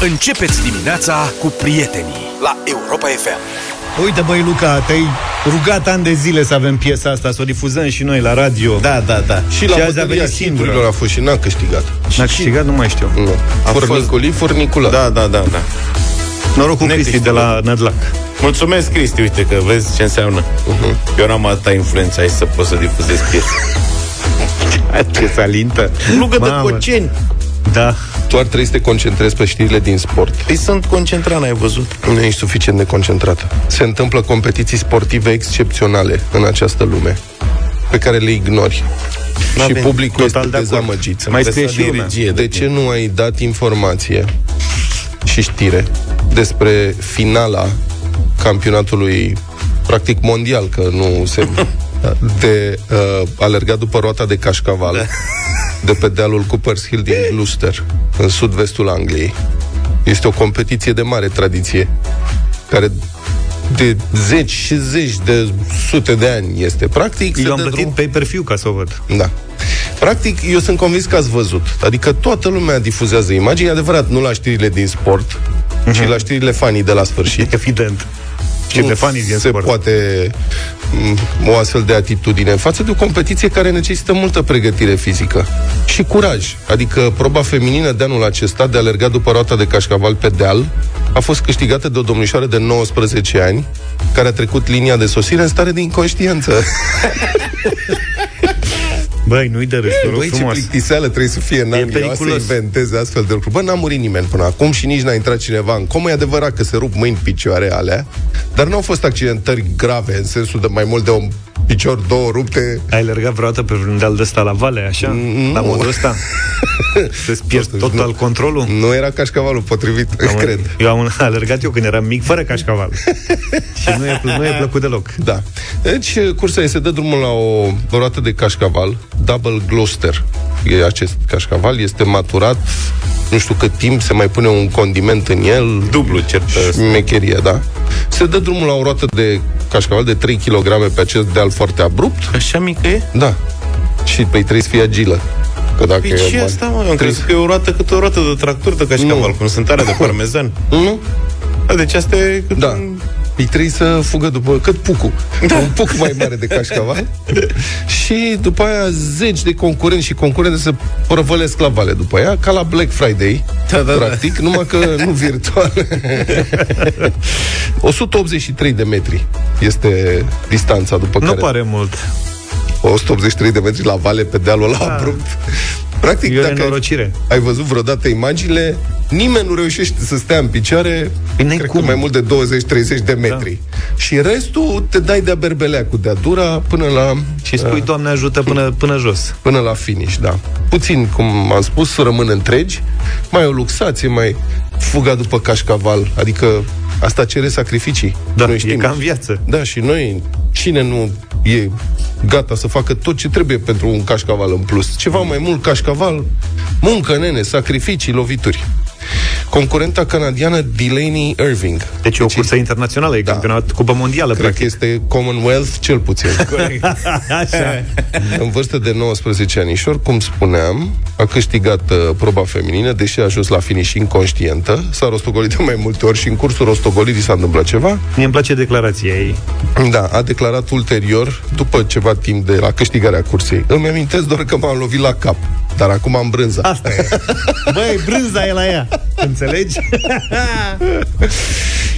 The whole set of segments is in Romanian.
Începeți dimineața cu prietenii la Europa FM. Uite, băi, Luca, te-ai rugat ani de zile să avem piesa asta, să o difuzăm și noi la radio. Da, da, da. Și la bătălia singură. a fost și n-a câștigat. N-a câștigat, nu mai știu. Nu. A Furniculi, furnicula. Da, da, da, da. Noroc cu Cristi de la Nădlac. Mulțumesc, Cristi, uite că vezi ce înseamnă. Uh-huh. Eu n-am atâta influență aici să pot să difuzez piese. Ce salintă. Lugă de Mamă. coceni. Da. Tu ar trebui să te concentrezi pe știrile din sport. Păi sunt concentrat, n-ai văzut? Nu ești suficient de concentrat. Se întâmplă competiții sportive excepționale în această lume pe care le ignori. Și N-avem publicul total este de acord. dezamăgit. Mai scrie Presat și de lumea. regie De ce nu ai dat informație și știre despre finala campionatului practic mondial, că nu se de uh, alergat după roata de cașcaval da. de pe dealul Coopers Hill din Gloucester, în sud-vestul Angliei. Este o competiție de mare tradiție, care de zeci și zeci de sute de ani este. Practic, se Eu am dă plătit drum- pay-per-view ca să o văd. da. Practic, eu sunt convins că ați văzut. Adică toată lumea difuzează imagini, e adevărat, nu la știrile din sport, ci la știrile fanii de la sfârșit. Evident. Și nu de fanii din se sport. poate m, o astfel de atitudine în față de o competiție care necesită multă pregătire fizică și curaj. Adică proba feminină de anul acesta de alergat după roata de cașcaval pe deal a fost câștigată de o domnișoară de 19 ani care a trecut linia de sosire în stare de inconștiență. Băi, nu-i de râs, te rog Băi, ce frumos. plictiseală trebuie să fie în anii ăla să periculos. inventeze astfel de lucruri. Bă, n-a murit nimeni până acum și nici n-a intrat cineva în comă. E adevărat că se rup mâini, picioare alea, dar nu au fost accidentări grave, în sensul de mai mult de un picior, două rupte. Ai alergat vreodată pe vreun deal de ăsta la vale, așa? Nu. La modul ăsta? Să-ți pierzi Totuși, total nu. controlul? Nu era cașcavalul potrivit, Am- cred. Eu am alergat eu când eram mic, fără cașcaval. și nu e, nu e plăcut deloc. Da. Deci, cursa ei se dă drumul la o roată de cașcaval, Double Gloucester. E acest cașcaval, este maturat, nu știu cât timp, se mai pune un condiment în el. Dublu, cert. Șmecherie, da. Se dă drumul la o roată de cașcaval de 3 kg pe acest deal foarte abrupt. Așa mică e? Da. Și păi trebuie să fie agilă. Că dacă Păi e ce mai- asta, mă? Eu am trebuie crezut că e o roată cât o roată de tractor de cașcaval, Nu. cum sunt alea de parmezan. Nu? Da, deci asta e cât Da. un... Îi trebuie să fugă după cât pucu. Da. Un puc mai mare de cașcaval. și după aia zeci de concurenți și concurente se prăvălesc la vale după ea, ca la Black Friday, Da, da, da. practic, numai că nu virtual. 183 de metri este distanța după Nu care... pare mult. 183 de metri la vale pe dealul ăla Da. abrupt. Practic, E o dacă ai, nenorocire. ai văzut vreodată imaginile, nimeni nu reușește să stea în picioare Păi n-ai cred cum. că mai mult de 20-30 de metri. Da. Și restul te dai de-a berbeleacul, de-a dura până la, Și spui, Doamne ajută până, până jos. până la finish, da. Puțin, cum am spus, să rămân întregi, mai o luxație, mai fuga după cașcaval, adică asta cere sacrificii. Da, Noi e știm. ca în viață. Da, și noi, cine nu e gata să facă tot ce trebuie pentru un cașcaval în plus? Ceva mai mult cașcaval, muncă, nene, sacrificii, lovituri. Concurenta canadiană Delaney Irving. Deci e o cursă internațională, e Da. campionat, cupă mondială, Cred că practic. este Commonwealth cel puțin. Așa. în vârstă de 19 anișori, cum spuneam, a câștigat uh, proba feminină, deși a ajuns la finish inconștientă, s-a rostogolit de mai multe ori și în cursul rostogolirii s-a întâmplat ceva. Mie îmi place declarația ei. Da, a declarat ulterior, după ceva timp de la câștigarea cursei. Îmi amintesc doar că m-am lovit la cap, dar acum am brânza. Asta e. Băi, brânza e la ea. Înțelegi?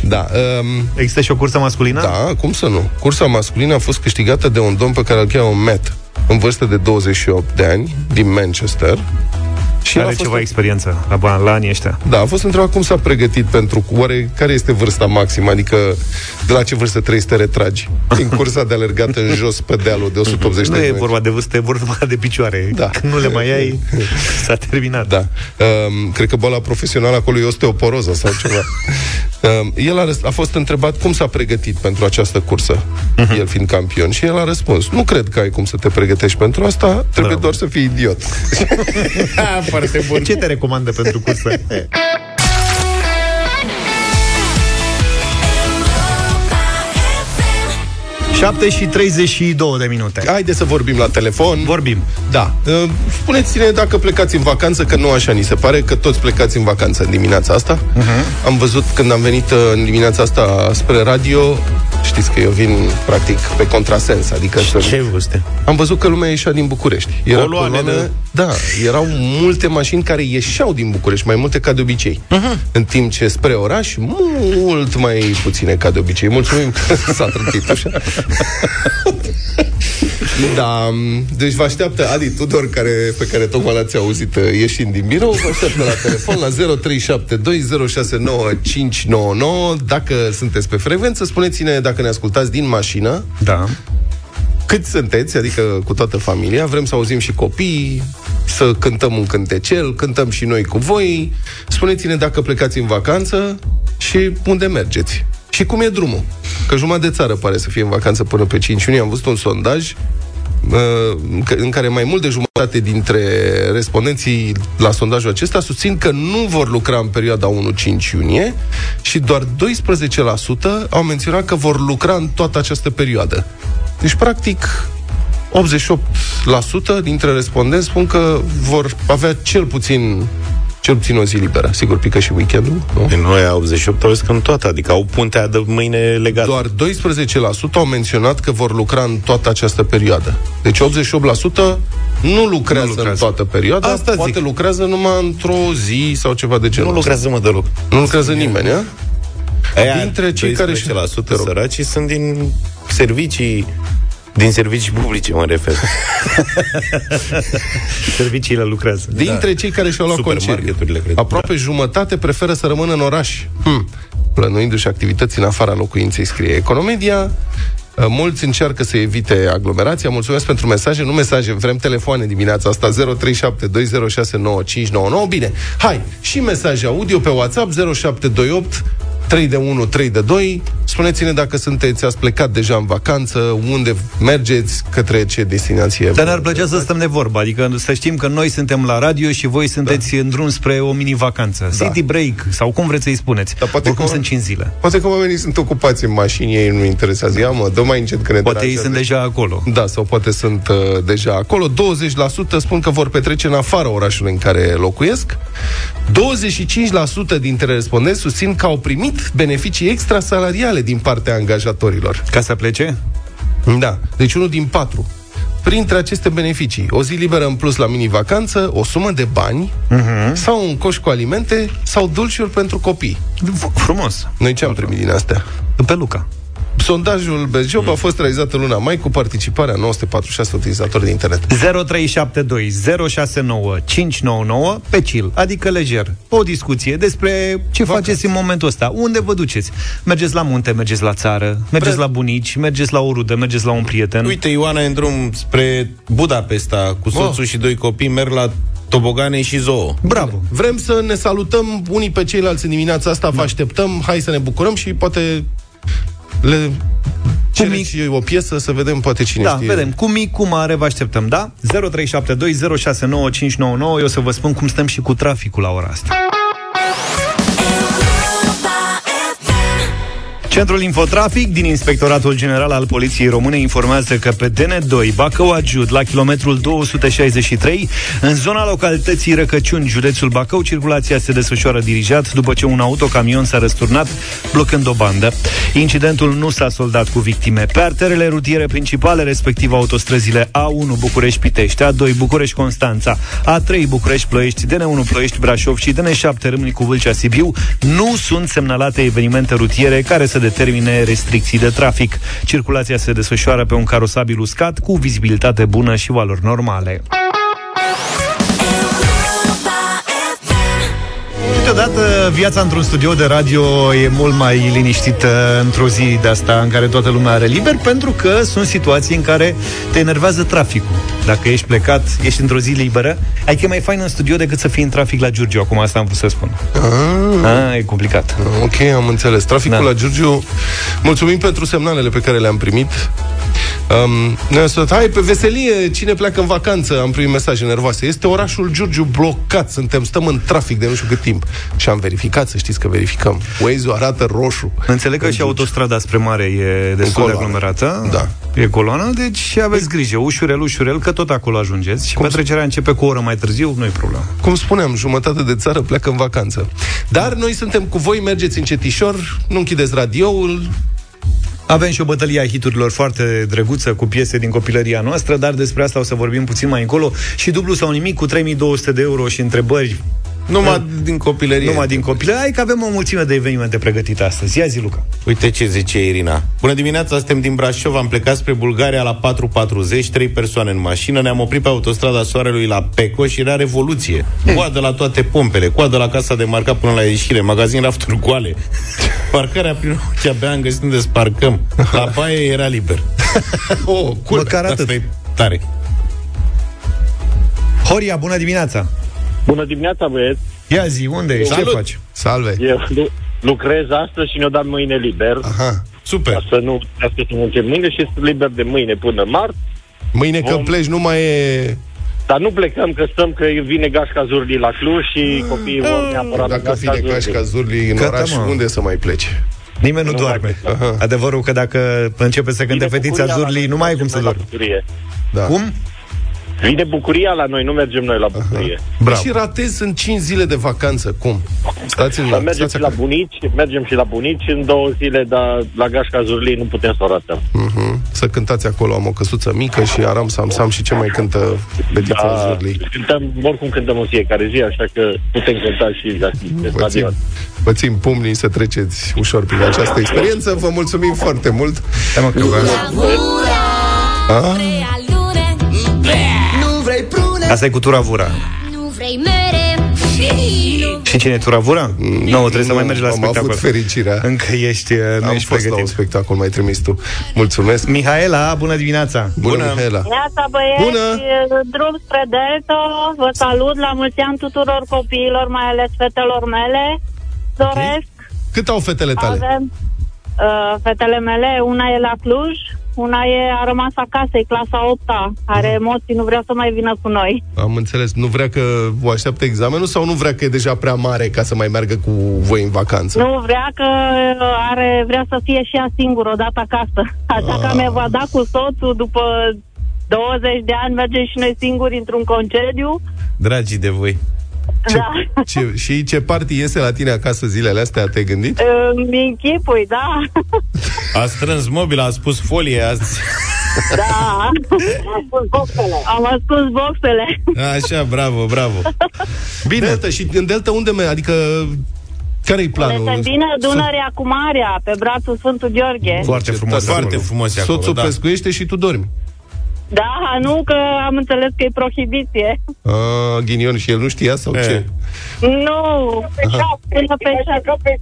Da, um, Există și o cursă masculină? da, cum să nu? Cursa masculină a fost câștigată de un domn pe care îl cheamă Matt, în vârstă de 28 de ani, din Manchester. Și Are a fost ceva experiență la, bani, la anii ăștia. Da, a fost întrebat cum s-a pregătit pentru... Oare care este vârsta maximă? Adică de la ce vârstă trebuie să te retragi? Din cursa de alergat în jos pe dealul de 180 Nu de e metri. vorba de vârstă, e vorba de picioare. Da. Când nu le mai ai, s-a terminat. Da. Um, cred că boala profesională acolo e osteoporoză sau ceva. um, el a, răs- a fost întrebat cum s-a pregătit pentru această cursă, Mhm. el fiind campion, și el a răspuns, nu cred că ai cum să te pregătești pentru asta, trebuie Da. doar să fii idiot. Foarte bun. Ce te recomandă pentru cursă? 7 și 32 de minute. Haide să vorbim la telefon. Vorbim. Da. Uh, Spuneți-ne dacă plecați în vacanță, că nu așa ni se pare, că toți plecați în vacanță în dimineața asta. Uh-huh. Am văzut când am venit uh, în dimineața asta spre radio, știți că eu vin practic pe contrasens, adică să... Ce vârste? Am văzut că lumea ieșea din București. Era Coloanele. coloană- da, erau multe mașini care ieșeau din București, mai multe ca de obicei. Uh-huh. În timp ce spre oraș, mult mai puține ca de obicei. Mulțumim că s-a trântit așa. Da, deci vă așteaptă Adi Tudor, care, pe care tocmai l-ați auzit uh, ieșind din birou, vă așteaptă la telefon la 0372069599. Dacă sunteți pe frecvență, spuneți-ne dacă ne ascultați din mașină, Da. cât sunteți, adică cu toată familia, vrem să auzim și copiii, să cântăm un cântecel, cântăm și noi cu voi. Spuneți-ne dacă plecați în vacanță și unde mergeți. Și cum e drumul? Că jumătate de țară pare să fie în vacanță până pe 5 iunie. Am văzut un sondaj uh, în care mai mult de jumătate dintre respondenții la sondajul acesta susțin că nu vor lucra în perioada 1-5 iunie și doar 12% au menționat că vor lucra în toată această perioadă. Deci, practic, 88% dintre respondenți spun că vor avea cel puțin cel puțin o zi liberă. Sigur, pică și weekendul, nu? În noi 88 au zis că în toată, adică au puntea de mâine legată. Doar 12% au menționat că vor lucra în toată această perioadă. Deci 88% nu lucrează, Nu lucrează. în toată perioada, Asta zic. poate lucrează numai într-o zi sau ceva de genul Nu ăsta. lucrează, mă, deloc. Nu lucrează nimeni, a? Aia, Dintre cei care și- 12% Te rog. săraci sunt din servicii din servicii publice, mă refer. Serviciile lucrează. Dintre cei care și-au luat concediu, Supermarketurile, cred. aproape jumătate preferă să rămână în oraș, hm. plănuindu-și activități în afara locuinței, scrie Economedia. Uh, Mulți încearcă să evite aglomerația. Mulțumesc pentru mesaje. Nu mesaje, vrem telefoane dimineața asta 0372069599. Bine, hai, și mesaje audio pe WhatsApp 0728 3 de 1, 3 de 2. Spuneți-ne dacă sunteți, ați plecat deja în vacanță, unde mergeți, către ce destinație. Dar ne-ar plăcea să stăm de vorbă, adică să știm că noi suntem la radio și voi sunteți da. în drum spre o mini-vacanță. Da. City break, sau cum vreți să-i spuneți. Dar poate Oricum că- sunt 5 zile. Poate că oamenii sunt ocupați în mașini, ei nu interesează. Ia mă, dă mai încet că ne Poate ei deranjează. sunt deja acolo. Da, sau poate sunt uh, deja acolo. 20% spun că vor petrece în afara orașului în care locuiesc. 25% dintre respondenți susțin că au primit beneficii extrasalariale din partea angajatorilor. Ca să plece? Da, deci unul din patru. Printre aceste beneficii, o zi liberă în plus la mini-vacanță, o sumă de bani, uh-huh. sau un coș cu alimente, sau dulciuri pentru copii. F- frumos. Noi ce am primit din astea? Pe Luca. Sondajul Bezjob mm. a fost realizat în luna mai cu participarea 946 utilizatori de internet. 0372 069 599 pe chill, adică lejer. O discuție despre ce Vacanță. faceți în momentul ăsta. Unde vă duceți? Mergeți la munte, mergeți la țară, mergeți Pre- la bunici, mergeți la o rudă, mergeți la un prieten. Uite, Ioana e în drum spre Budapesta cu soțul Oh. și doi copii, merg la tobogane și zoo. Bravo! Vrem să ne salutăm unii pe ceilalți în dimineața asta, vă așteptăm, hai să ne bucurăm și poate le cereți și o piesă să vedem poate cine Da, știe. vedem. Cu mic, cu mare, vă așteptăm, da? 0372 069 599 Eu o să vă spun cum stăm și cu traficul la ora asta. Centrul Infotrafic din Inspectoratul General al Poliției Române informează că pe DN2 Bacău Ajut, la kilometrul 263, în zona localității Răcăciuni, județul Bacău, circulația se desfășoară dirijat după ce un autocamion s-a răsturnat, blocând o bandă. Incidentul nu s-a soldat cu victime. Pe arterele rutiere principale, respectiv autostrăzile A1 București-Pitești, A2 București-Constanța, A3 București-Ploiești, DN1 Ploiești-Brașov și DN7 Râmnicu Vâlcea-Sibiu, nu sunt semnalate evenimente rutiere care să determine restricții de trafic. Circulația se desfășoară pe un carosabil uscat cu vizibilitate bună și valori normale. Câteodată viața într-un studio de radio e mult mai liniștită într-o zi de asta în care toată lumea are liber, pentru că sunt situații în care te enervează traficul. Dacă ești plecat, ești într-o zi liberă, adică e mai fain în studio decât să fii în trafic la Giurgiu, acum asta am vrut să spun. Ah, e complicat. Ok, am înțeles. Traficul Da. la Giurgiu. Mulțumim pentru semnalele pe care le-am primit. Um, ne-a sunat, hai pe veselie, cine pleacă în vacanță? Am primit mesaje nervoase. Este orașul Giurgiu blocat, suntem, stăm în trafic de nu știu cât timp. Și am verificat, să știți că verificăm. Waze-ul arată roșu. Înțeleg că și autostrada spre mare e destul de aglomerată. Da. E coloană, deci aveți grijă. Ușurel, ușurel, că tot acolo ajungeți. Și Cum petrecerea începe cu o oră mai târziu, nu e problemă. Cum spuneam, jumătate de țară pleacă în vacanță. Dar noi suntem cu voi, mergeți încetișor, nu închideți radioul, avem și o bătălie a hiturilor foarte drăguță cu piese din copilăria noastră, dar despre asta o să vorbim puțin mai încolo. Și dublu sau nimic cu 3200 de euro și întrebări numai uh, din copilărie. Numai din copilărie. Hai că avem o mulțime de evenimente pregătite astăzi. Ia zi, Luca. Uite ce zice Irina. Bună dimineața, suntem din Brașov, am plecat spre Bulgaria la 4.40, trei persoane în mașină, ne-am oprit pe autostrada Soarelui la Peco și era revoluție. Coadă la toate pompele, coadă la casa de marcat până la ieșire, magazin rafturi goale. Parcarea prin ochi abia am găsit unde sparcăm. La baie era liber. oh, cool. Măcar atât. Asta e tare. Horia, bună dimineața! Bună dimineața, băieți! Ia zi, unde ești? Ce faci? Salve! Eu lu- lucrez astăzi și ne-o dat mâine liber. Aha, super! Ca să nu trebuie să muncim mâine și sunt liber de mâine până marți. Mâine Vom... pleci nu mai e... Dar nu plecăm, că stăm că vine Gașca Zurli la Cluj și ah, copiii vor neapărat Dacă vine Gașca Zurli în Gata, oraș, mă. unde să mai pleci? Nimeni nu, nu doarme. Adevărul că dacă începe să cânte fetița Zurli, nu mai e cum să doarme. Da. Cum? Vine bucuria la noi, nu mergem noi la bucurie. Bravo. Și ratez în 5 zile de vacanță. Cum? Stați în Mergem stați și la bunici, mergem și la bunici în două zile, dar la Gașca Zurlii nu putem să o ratăm. Uh-huh. Să cântați acolo, am o căsuță mică și Aram Sam Sam și ce mai cântă Petița da, Zurlii. Cântăm, oricum cântăm în fiecare zi, așa că putem cânta și la pe stadion. Vă țin pumnii să treceți ușor prin această experiență. Vă mulțumim foarte mult. Ah? Asta e cu turavura. Nu vrei mere și cine e Turavura? Nu, no, trebuie nu, să mai mergi la am spectacol. Am avut fericirea. Încă ești, uh, nu am ești fost pregătit. la un spectacol, mai trimis tu. Mulțumesc. Mihaela, bună dimineața. Bună, bună. Mihaela. Neața, băieți, bună. drum spre Delta. Vă salut, la mulți ani tuturor copiilor, mai ales fetelor mele. Doresc. Okay. Cât au fetele tale? Avem uh, fetele mele, una e la Cluj, una e, a rămas acasă, e clasa 8 are emoții, nu vrea să mai vină cu noi. Am înțeles. Nu vrea că o așteaptă examenul sau nu vrea că e deja prea mare ca să mai meargă cu voi în vacanță? Nu, vrea că are, vrea să fie și ea singură odată acasă. Așa că mi va da cu soțul după 20 de ani, mergem și noi singuri într-un concediu. Dragii de voi. Ce, da. ce, și ce party iese la tine acasă zilele astea, te-ai gândit? Mi închipui, da. A strâns mobil, a spus folie azi. Da, am spus boxele. Am ascuns boxele. Așa, bravo, bravo. Bine. Delta, și în Delta unde mergi? Adică care-i planul? Este bine Dunărea cu Marea, pe brațul Sfântul Gheorghe. Foarte frumos. Foarte frumos acolo, Soțul da. pescuiește și tu dormi. Da, nu, că am înțeles că e prohibiție. Ah, ghinion, și el nu știa sau e. ce? Nu, pe până pe șapte.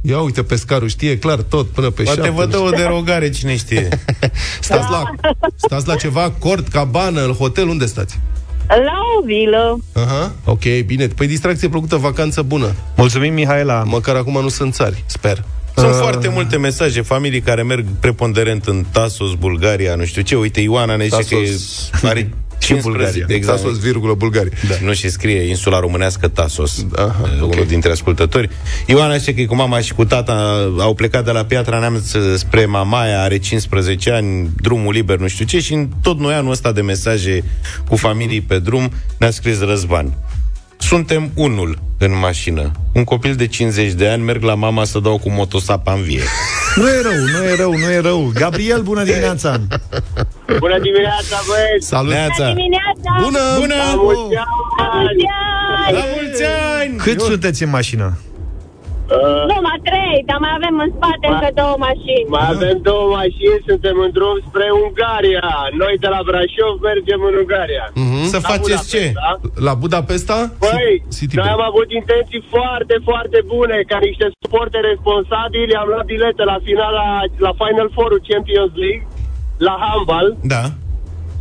Ia uite, pescarul știe clar tot, până pe Poate șapte. vă dă o derogare, cine știe. stați, da. la, stați la ceva cort, cabană, în hotel, unde stați? La o vilă. Aha, ok, bine. Păi distracție plăcută, vacanță bună. Mulțumim, Mihaela. Măcar acum nu sunt țari, sper. Sunt uh... foarte multe mesaje, familii care merg preponderent în Tasos, Bulgaria, nu știu ce. Uite, Ioana ne zice Tasos. că are 15 Bulgaria. Exact. Tasos, virgulă, Bulgaria. Da. Nu și scrie insula românească Tasos, Aha, unul okay. dintre ascultători. Ioana zice că cu mama și cu tata au plecat de la Piatra Neamț spre Mamaia, are 15 ani, drumul liber, nu știu ce, și în tot noi anul ăsta de mesaje cu familii pe drum ne-a scris Răzvan. Suntem unul în mașină. Un copil de 50 de ani merg la mama să dau cu motosapa în vie. Nu e rău, nu e rău, nu e rău. Gabriel, bună dimineața! Bună dimineața, băieți! Salut! Bună dimineața! Bună! Bună! La mulți ani! La mulți ani! Cât Eu... sunteți în mașină? Uh, Numai trei, dar mai avem în spate încă două mașini. Mai avem două mașini, suntem în drum spre Ungaria. Noi de la Brașov mergem în Ungaria. Uh-huh. Să faceți ce? La Budapesta? Păi, noi am avut intenții foarte, foarte bune. Ca niște suporte responsabili, am luat bilete la finala, la Final Four Champions League, la handball. Da.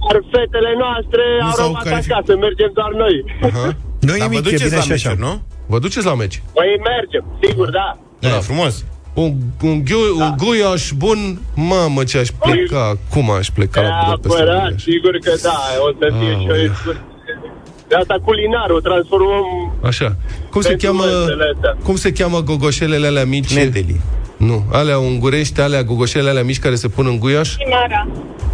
Dar fetele noastre nu au rămas acasă, mergem doar noi. Uh-huh. Nu nimic, e bine și așa. nu? Vă duceți la meci? Păi mergem, sigur, da. Da, da. frumos. Un, un, ghiu, da. un guiaș bun, mamă ce aș pleca, păi, cum aș pleca la Budapesta? Da, sigur că da, o să fie ah, și o De asta culinar, o transformăm Așa. Cum se Pentru cheamă, măsele astea. cum se cheamă gogoșelele alea mici? Nedeli. Nu, alea ungurești, alea gogoșelele alea mici care se pun în guiaș? Cimara.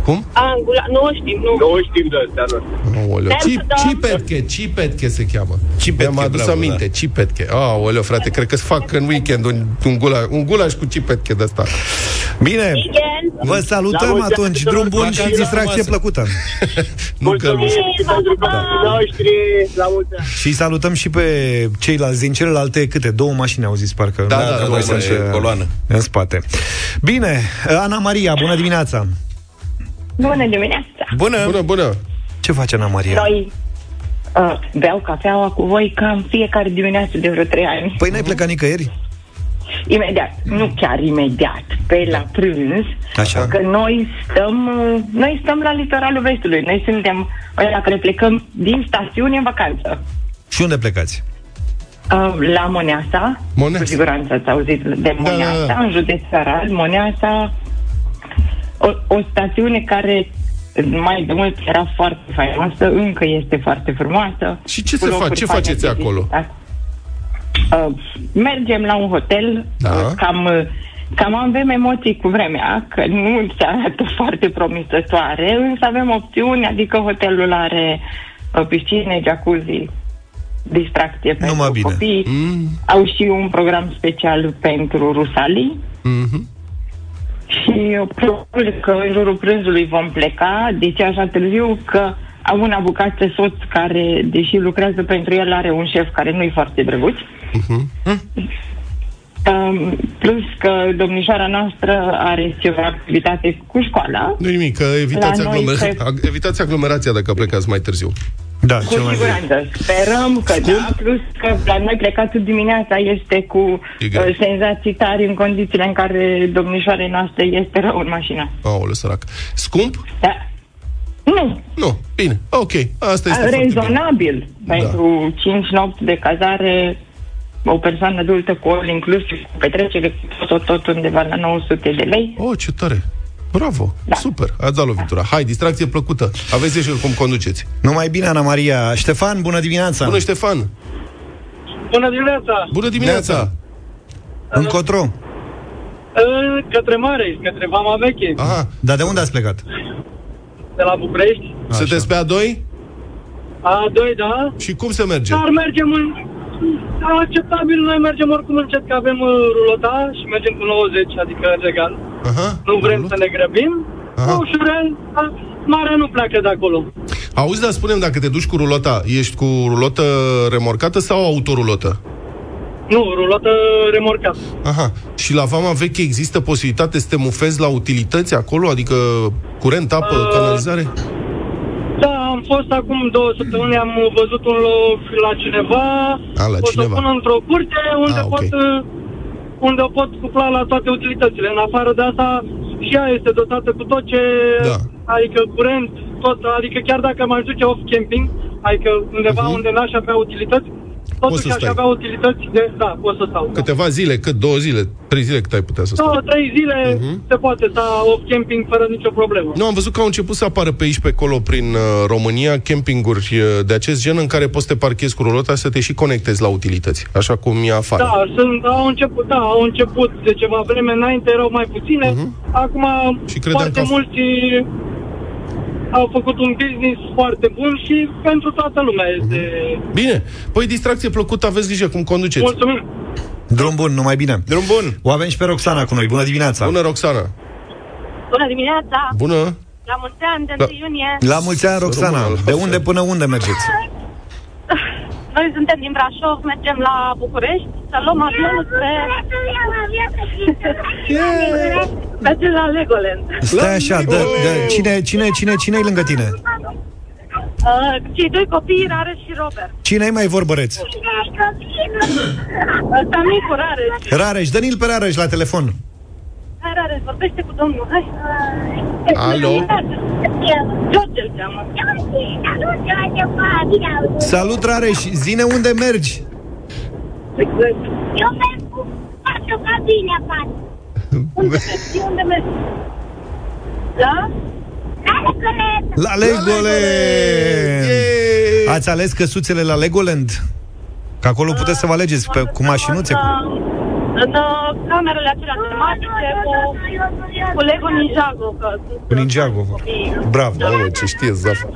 Cum? Angula. Nu știm, nu. Nu știm de astea, nu știu. Aoleu. Dance Ci- Dog. Cipetche, Cipetche se cheamă. Cipetche, Mi-am adus bravo, aminte, da. Cipetche. Aoleu, frate, cred că-ți fac în weekend un, un, gulaș, un gulaș cu Cipetche de asta. Bine, Weekend. vă salutăm La mulți ani atunci. tuturor. Drum bun și Vacanță distracție frumoasă. plăcută. Nu că Mulțumim pentru banii noștri. La mulți ani. Și salutăm și pe ceilalți din celelalte câte? Două mașini au zis parcă. Da, da, Că da, voi da, sunteți, e coloană. În spate. Bine, Ana Maria, bună dimineața. Bună dimineața! Bună! Bună, bună! Ce face Ana Maria? Noi uh, beau cafeaua cu voi cam fiecare dimineață de vreo trei ani. Păi n-ai plecat nicăieri? Imediat, nu chiar imediat, pe la prânz, Așa. că noi stăm, uh, noi stăm la litoralul vestului. Noi suntem ăia care plecăm din stațiune în vacanță. Și unde plecați? Uh, la Moneasa, Moneasa. cu siguranță ați auzit de da, Moneasa, da. în județ Arad, Moneasa, o, o stațiune care mai de mult era foarte faimoasă, încă este foarte frumoasă. Și ce cu se locuri face? Ce faine faceți de acolo? vizitat. Uh, mergem la un hotel, Da. uh, cam, uh, cam avem emoții cu vremea, că nu se arată foarte promițătoare, însă avem opțiuni, adică hotelul are uh, piscine, jacuzzi, distracție pentru Numai bine. copii. Mm, Au și un program special pentru rusalii mhm. Și uh, probabil că în jurul prânzului vom pleca. De ce așa târziu? Că am un avocat de soț care, deși lucrează pentru el, are un șef care nu-i foarte drăguț. Mhm. Um, plus că domnișoara noastră are ceva activitate cu școala. Nu nimic, că evitați, La noi aglomer... se- ag- evitați aglomerația dacă plecați mai târziu. Da, Cu cel mai bine. siguranță. Sperăm că da, plus că la noi plecatul dimineața este cu E greu. uh, senzații tari în condițiile în care domnișoarei noastre este rău în mașină. Aoleu, sărac. Scump? Da. Nu, Nu. Bine. Ok. Asta este foarte bine. rezonabil pentru 5 nopți de cazare o persoană adultă cu all inclusiv, cu petrecere, cu tot, tot, tot undeva la 900 de lei. Oh, ce tare. Bravo. Da. Super. Ați dat lovitura. Hai, distracție plăcută. Aveți grijă cum conduceți. Numai bine, Ana Maria. Ștefan, bună dimineața. Bună, Ștefan. Bună dimineața! Bună dimineața. Încotro. În- Către Mare, către Vama Veche, Aha. Dar de unde ați plecat? de la București. Sunteți pe A2? A2, da? Și cum se merge? Dar mergem în... Acceptabil, noi mergem oricum încet, că avem uh, rulota și mergem cu 90, adică legal. Aha. Nu vrem Rulo? să ne grăbim. Aha. Ușurel, a, marea nu pleacă de acolo. Auzi, dar spunem, dacă te duci cu rulota, ești cu rulotă remorcată sau autorulotă? Nu, rulotă remorcată. Aha. Și la Vama Veche există posibilitate să te mufezi la utilități acolo? Adică curent, apă, Uh, canalizare? Da, am fost acum două săptămâni, am văzut un loc la cineva. A, la o cineva. să pun într-o curte unde, Ah, ok. pot, uh, unde o pot cupla la toate utilitățile. În afară de asta, și ea este dotată cu tot ce... Da. Adică curent, tot, adică chiar dacă m-aș duce off camping, adică undeva Mhm. unde n-aș avea utilități, Poți totuși să aș stai. avea utilități de... Da, pot să stau. da. Câteva zile, cât două zile, trei zile cât ai putea să stai. Două, trei zile Mhm. se poate sta off camping fără nicio problemă. Nu, am văzut că au început să apară pe aici, pe acolo, prin uh, România, campinguri uh, de acest gen în care poți să te parchezi cu rulota să te și conectezi la utilități, așa cum e afară. Da, sunt, au început, da, au început de ceva vreme înainte, erau mai puține. Acum Mhm. Și credeam foarte că au- mulți au făcut un business foarte bun și pentru toată lumea este... Bine, păi distracție plăcută, aveți grijă cum conduceți. Mulțumim! Drum bun, numai bine. Drum bun! O avem și pe Roxana cu noi. Bună dimineața. Bună, Roxana! Bună dimineața! Bună! La mulți ani, de Da. 1 iunie. La mulți ani, Roxana. Să rămână la De fel. unde până unde mergeți? Noi suntem din Brașov, mergem la București să luăm avionul spre... Mergem la Legoland. Stai așa, dă, dă, cine, cine, cine, cine e lângă tine? Uh, cei doi copii, Rareș și Robert. Cine e mai vorbăreț? Ăsta micu, Rareș. Rareș, dă-l pe Rareș la telefon. Hai, Rareș, vorbește cu domnul, hai. Alo? George îl cheamă. Salut, Rareș, zine unde mergi? Eu merg cu patru cabine afară. Unde mergi? Unde mergi? Da? Care colegă? La Legoland! Yay! Ați ales căsuțele la Legoland? Că acolo puteți să vă alegeți pe, cu mașinuțe. Cu... În uh, camerele acelea tematice cu, cu Lego Ninjago. Că Cu Ninjago. Bravo. Mamă, ce știe Zafa.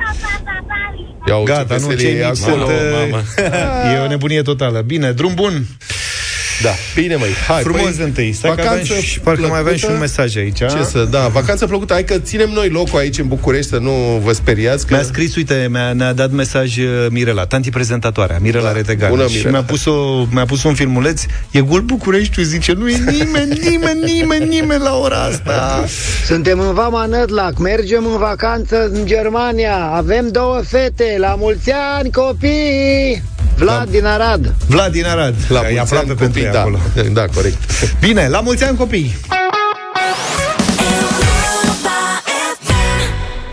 Ia uite, Gata, nu, veselie cei e mici acolo. sunt, uh, E o nebunie totală. Bine, drum bun. Da, bine măi, hai. Frumos păi, întâi. Stai că aveam și, parcă mai aveam și un mesaj aici. Ce să, da, vacanță plăcută. Hai că ținem noi locul aici în București, să nu vă speriați. Că... Mi-a scris, uite, mi-a, ne-a dat mesaj uh, Mirela, tanti prezentatoarea, Mirela Da, Retegan. bună, și Mirela. mi-a pus, o, mi-a pus un filmuleț, e gol Bucureștiul, zice, nu e nimeni, nimeni, nimeni, nimeni la ora asta. Suntem în Vama Nădlac, mergem în vacanță în Germania, avem două fete, la mulți ani copii! Vlad din Arad. Vlad din Arad, La e mulți aproape ani, pentru copii, ei da. acolo. Da, corect. Bine, la mulți ani copii!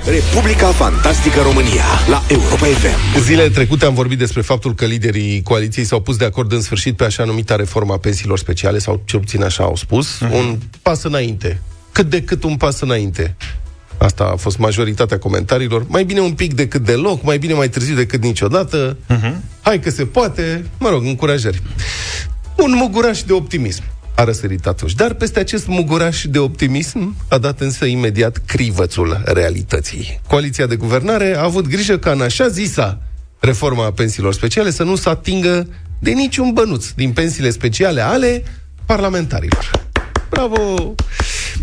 Republica Fantastică România la Europa FM. Zilele trecute am vorbit despre faptul că liderii coaliției s-au pus de acord în sfârșit pe așa numita reforma pensiilor speciale, sau cel puțin așa au spus, Mhm. uh-huh. un pas înainte. Cât de cât un pas înainte. Asta a fost majoritatea comentariilor. Mai bine un pic decât deloc, mai bine mai târziu decât niciodată. Uh-huh. Hai că se poate. Mă rog, încurajări. Un muguraș de optimism a răsărit atunci. Dar peste acest muguraș de optimism a dat însă imediat crivățul realității. Coaliția de guvernare a avut grijă ca în așa zisa reforma a pensiilor speciale să nu se atingă de niciun bănuț din pensiile speciale ale parlamentarilor. Bravo!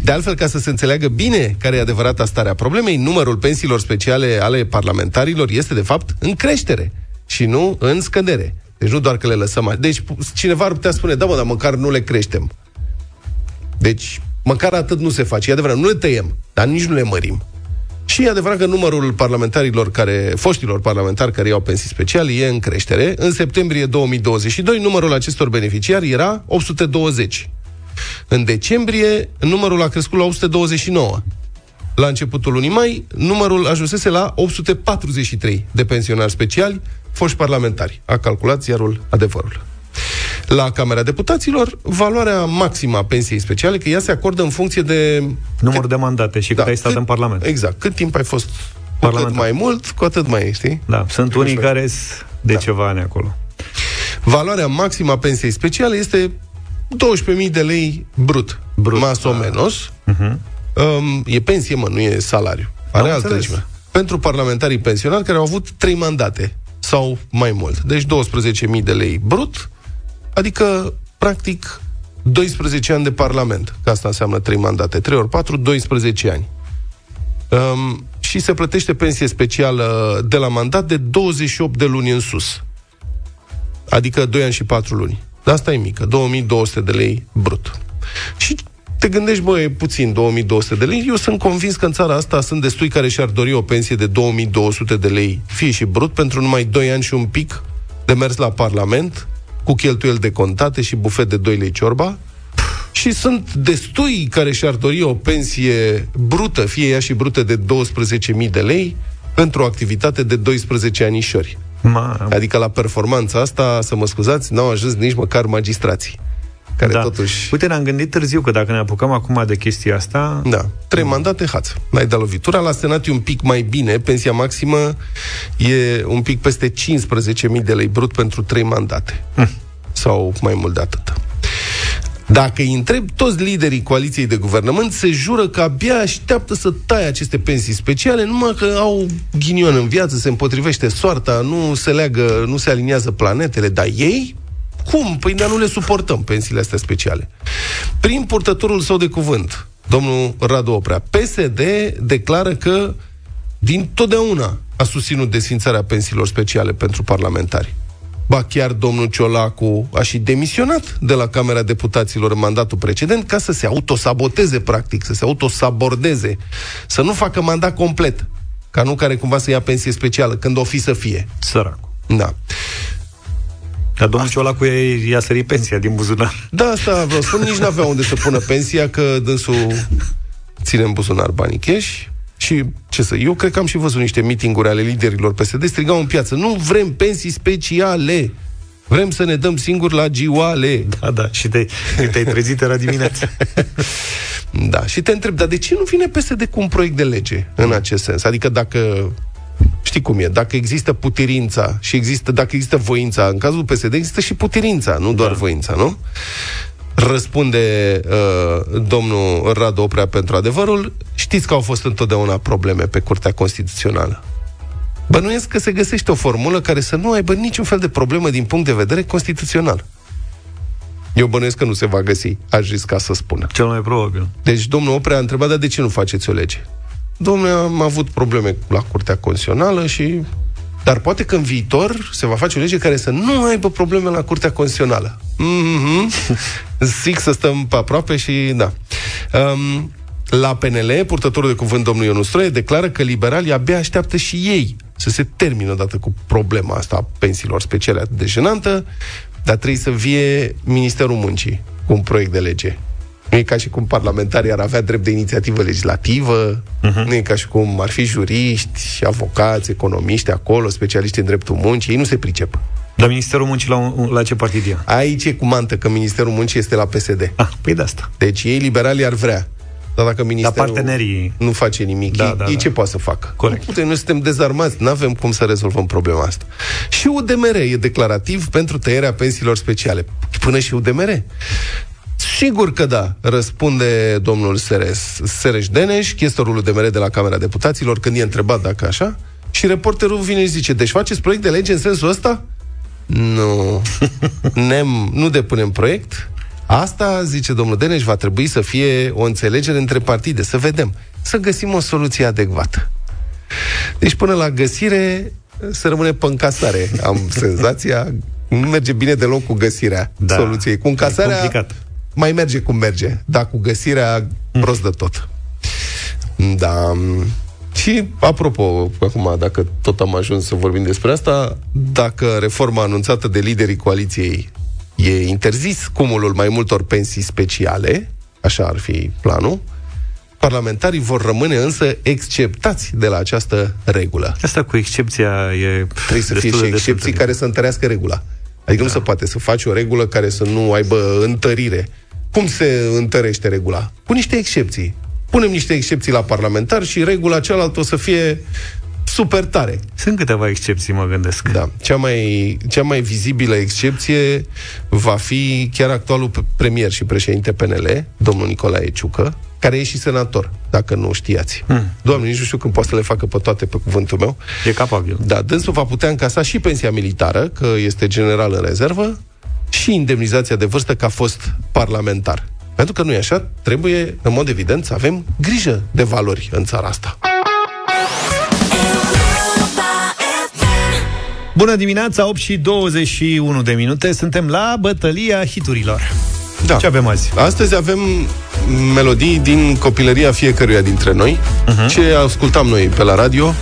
De altfel, ca să se înțeleagă bine care e adevărata stare a problemei, numărul pensiilor speciale ale parlamentarilor este, de fapt, în creștere și nu în scădere. Deci nu doar că le lăsăm așa. Deci cineva ar putea spune, da mă, dar măcar nu le creștem. Deci, măcar atât nu se face. E adevărat, nu le tăiem, dar nici nu le mărim. Și e adevărat că numărul parlamentarilor care, foștilor parlamentari care iau pensii speciale e în creștere. În septembrie 2022, numărul acestor beneficiari era 820. În decembrie, numărul a crescut la 829. La începutul lunii mai, numărul ajunsese la 843 de pensionari speciali, foști parlamentari. A calculat ziarul adevărul. La Camera Deputaților, valoarea maximă a pensiei speciale, că ea se acordă în funcție de... Număr de mandate și cât ai stat cât- în Parlament. Exact. Cât timp ai fost cu cât Parlamentar. mai mult, cu atât mai, știi? Da, sunt unii care sunt de Da. ceva ani acolo. Valoarea maximă a pensiei speciale este 12.000 de lei brut. Brut, Mas o da. menos. Mhm. Um, e pensie, mă, nu e salariu. Are Am altă înțeles. legime. Pentru parlamentarii pensionari care au avut 3 mandate sau mai mult. Deci 12.000 de lei brut, adică, practic, 12 ani de parlament. Că asta înseamnă 3 mandate. 3 ori 4, 12 ani. Um, și se plătește pensie specială de la mandat de 28 de luni în sus. Adică 2 ani și 4 luni. Dar asta e mică, 2200 de lei brut. Și te gândești, bă, e puțin, 2200 de lei. Eu sunt convins că în țara asta sunt destui care și-ar dori o pensie de 2200 de lei, fie și brut, pentru numai 2 ani și un pic de mers la Parlament, cu cheltuieli de contate și bufet de 2 lei ciorba. Și sunt destui care și-ar dori o pensie brută, fie ea și brută de 12.000 de lei, pentru o activitate de 12 anișori. Ma, Adică la performanța asta, să mă scuzați, n-au ajuns nici măcar magistrații. Care da. totuși... Uite, ne-am gândit târziu că dacă ne apucăm acum de chestia asta... Da, trei mandate, haț. N-ai dat lovitura. La Senat e un pic mai bine. Pensia maximă e un pic peste 15.000 de lei brut pentru trei mandate. Sau mai mult de atât. Dacă îi întreb toți liderii coaliției de guvernământ, se jură că abia așteaptă să taie aceste pensii speciale, numai că au ghinion în viață, se împotrivește soarta, nu se leagă, nu se aliniază planetele, dar ei cum? Păi dar nu le suportăm, pensiile astea speciale. Prin purtătorul său de cuvânt, domnul Radu Oprea, PSD declară că din totdeauna a susținut desfințarea pensiilor speciale pentru parlamentari. Ba chiar domnul Ciolacu a și demisionat de la Camera Deputaților în mandatul precedent ca să se autosaboteze, practic, să se autosabordeze, să nu facă mandat complet, ca nu care cumva să ia pensie specială, când o fi să fie. Săracul. Da. Dar domnul Ciolacu i- i-a sărit pensia din buzunar. Da, asta vreau să spun, nici n-avea unde să pună pensia, că dânsul ține în buzunar banii cash. Și ce să, eu cred că am și văzut niște mitinguri ale liderilor PSD, strigau în piață, nu vrem pensii speciale, vrem să ne dăm singuri la gioale. Da, da, și te, te-ai trezit, era dimineața. Da, și te întreb, dar de ce nu vine PSD cu un proiect de lege în acest sens? Adică dacă știi știi cum e, dacă există putirința și există, dacă există voința, în cazul PSD există și putirința, nu doar da. voința, nu? Răspunde uh, domnul Radu Oprea pentru adevărul, știți că au fost întotdeauna probleme pe Curtea Constituțională. Bănuiesc că se găsește o formulă care să nu aibă niciun fel de problemă din punct de vedere constituțional. Eu bănuiesc că nu se va găsi, aș risca să spună. Cel mai probabil. Deci domnul Oprea a întrebat, dar de ce nu faceți o lege? Domnule, am avut probleme la Curtea Constituțională și... Dar poate că în viitor se va face o lege care să nu aibă probleme la Curtea Constituțională. Mm-hmm. Zic să stăm pe aproape și da. Um, la PNL, purtătorul de cuvânt domnul Ionu Stroie declară că liberalii abia așteaptă și ei să se termină odată cu problema asta a pensiilor speciale atât de jenantă, dar trebuie să vie Ministerul Muncii cu un proiect de lege. Nu e ca și cum parlamentarii ar avea drept de inițiativă legislativă, uh-huh. nu e ca și cum ar fi juriști, avocați, economiști acolo, specialiști în dreptul muncii, ei nu se pricep. Dar Ministerul Muncii la, la ce partid e? Aici e cu mantă că Ministerul Muncii este la PSD. Ah, păi de asta. Deci ei liberali ar vrea dar dacă ministerul Dar partenerii... nu face nimic, da, ei, da, ei da. ce poate să facă? Corect. Putem, noi suntem dezarmați, nu avem cum să rezolvăm problema asta. Și UDMR e declarativ pentru tăierea pensiilor speciale. Până și UDMR. Sigur că da, răspunde domnul Seres, Sereș Deneș, chestorul UDMR de la Camera Deputaților, când e întrebat dacă așa, și reporterul vine și zice, deci faceți proiect de lege în sensul ăsta? Nu. Nem, nu depunem proiect, Asta, zice domnul Deneș, va trebui să fie o înțelegere între partide, să vedem, să găsim o soluție adecvată. Deci până la găsire să rămâne pe încasare. Am senzația, nu merge bine deloc cu găsirea da. soluției. Cu încasarea mai merge cum merge, dar cu găsirea prost de tot. Da. Și, apropo, acum, dacă tot am ajuns să vorbim despre asta, dacă reforma anunțată de liderii coaliției E interzis cumulul mai multor pensii speciale, așa ar fi planul, parlamentarii vor rămâne însă exceptați de la această regulă. Asta cu excepția e Trebuie să fie și excepții care să întărească regula. Adică da. nu se poate să faci o regulă care să nu aibă întărire. Cum se întărește regula? Cu niște excepții. Punem niște excepții la parlamentar și regula cealaltă o să fie super tare. Sunt câteva excepții, mă gândesc. Da. Cea mai, cea mai vizibilă excepție va fi chiar actualul premier și președinte PNL, domnul Nicolae Ciucă, care e și senator, dacă nu știați. Hmm. Doamne, nici nu știu când poate să le facă pe toate pe cuvântul meu. E capabil. Da, dânsul va putea încasa și pensia militară, că este general în rezervă, și indemnizația de vârstă că a fost parlamentar. Pentru că nu e așa, trebuie, în mod evident, să avem grijă de valori în țara asta. Bună dimineața, 8 și 21 de minute. Suntem la bătălia hiturilor. Da. Ce avem azi? Astăzi avem melodii din copilăria fiecăruia dintre noi, uh-huh. ce ascultam noi pe la radio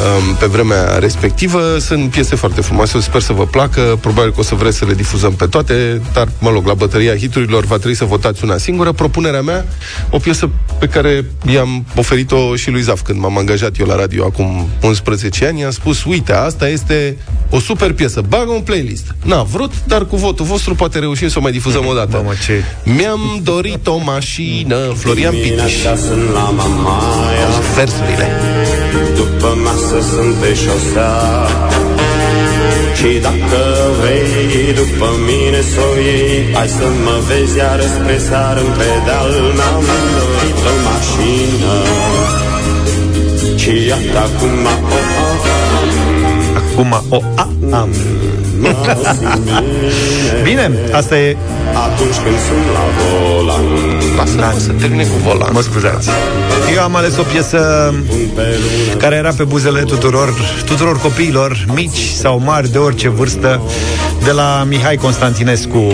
um, pe vremea respectivă. Sunt piese foarte frumoase, sper să vă placă. Probabil că o să vreți să le difuzăm pe toate, dar, mă rog, la bătăria hiturilor va trebui să votați una singură. Propunerea mea, o piesă pe care i-am oferit-o și lui Zaf când m-am angajat eu la radio acum 11 ani, i-am spus, uite, asta este o super piesă, bagă un playlist. N-a vrut, dar cu votul vostru poate reușim să o mai difuzăm o dată. Mamă, ce... Mi-am dorit o mașină, Florian Pitiș. Versurile. După masă sunt pe șosea. Și dacă vrei după mine să o iei Hai să mă vezi iar spre seară în pedal. N-am dorit o mașină Și iată acum o Acum o am Bine, asta e Atunci când sunt la volan. Lasă să termine cu volan. Mă scuzați. Eu am ales o piesă Care era pe buzele tuturor Tuturor copiilor, mici sau mari De orice vârstă De la Mihai Constantinescu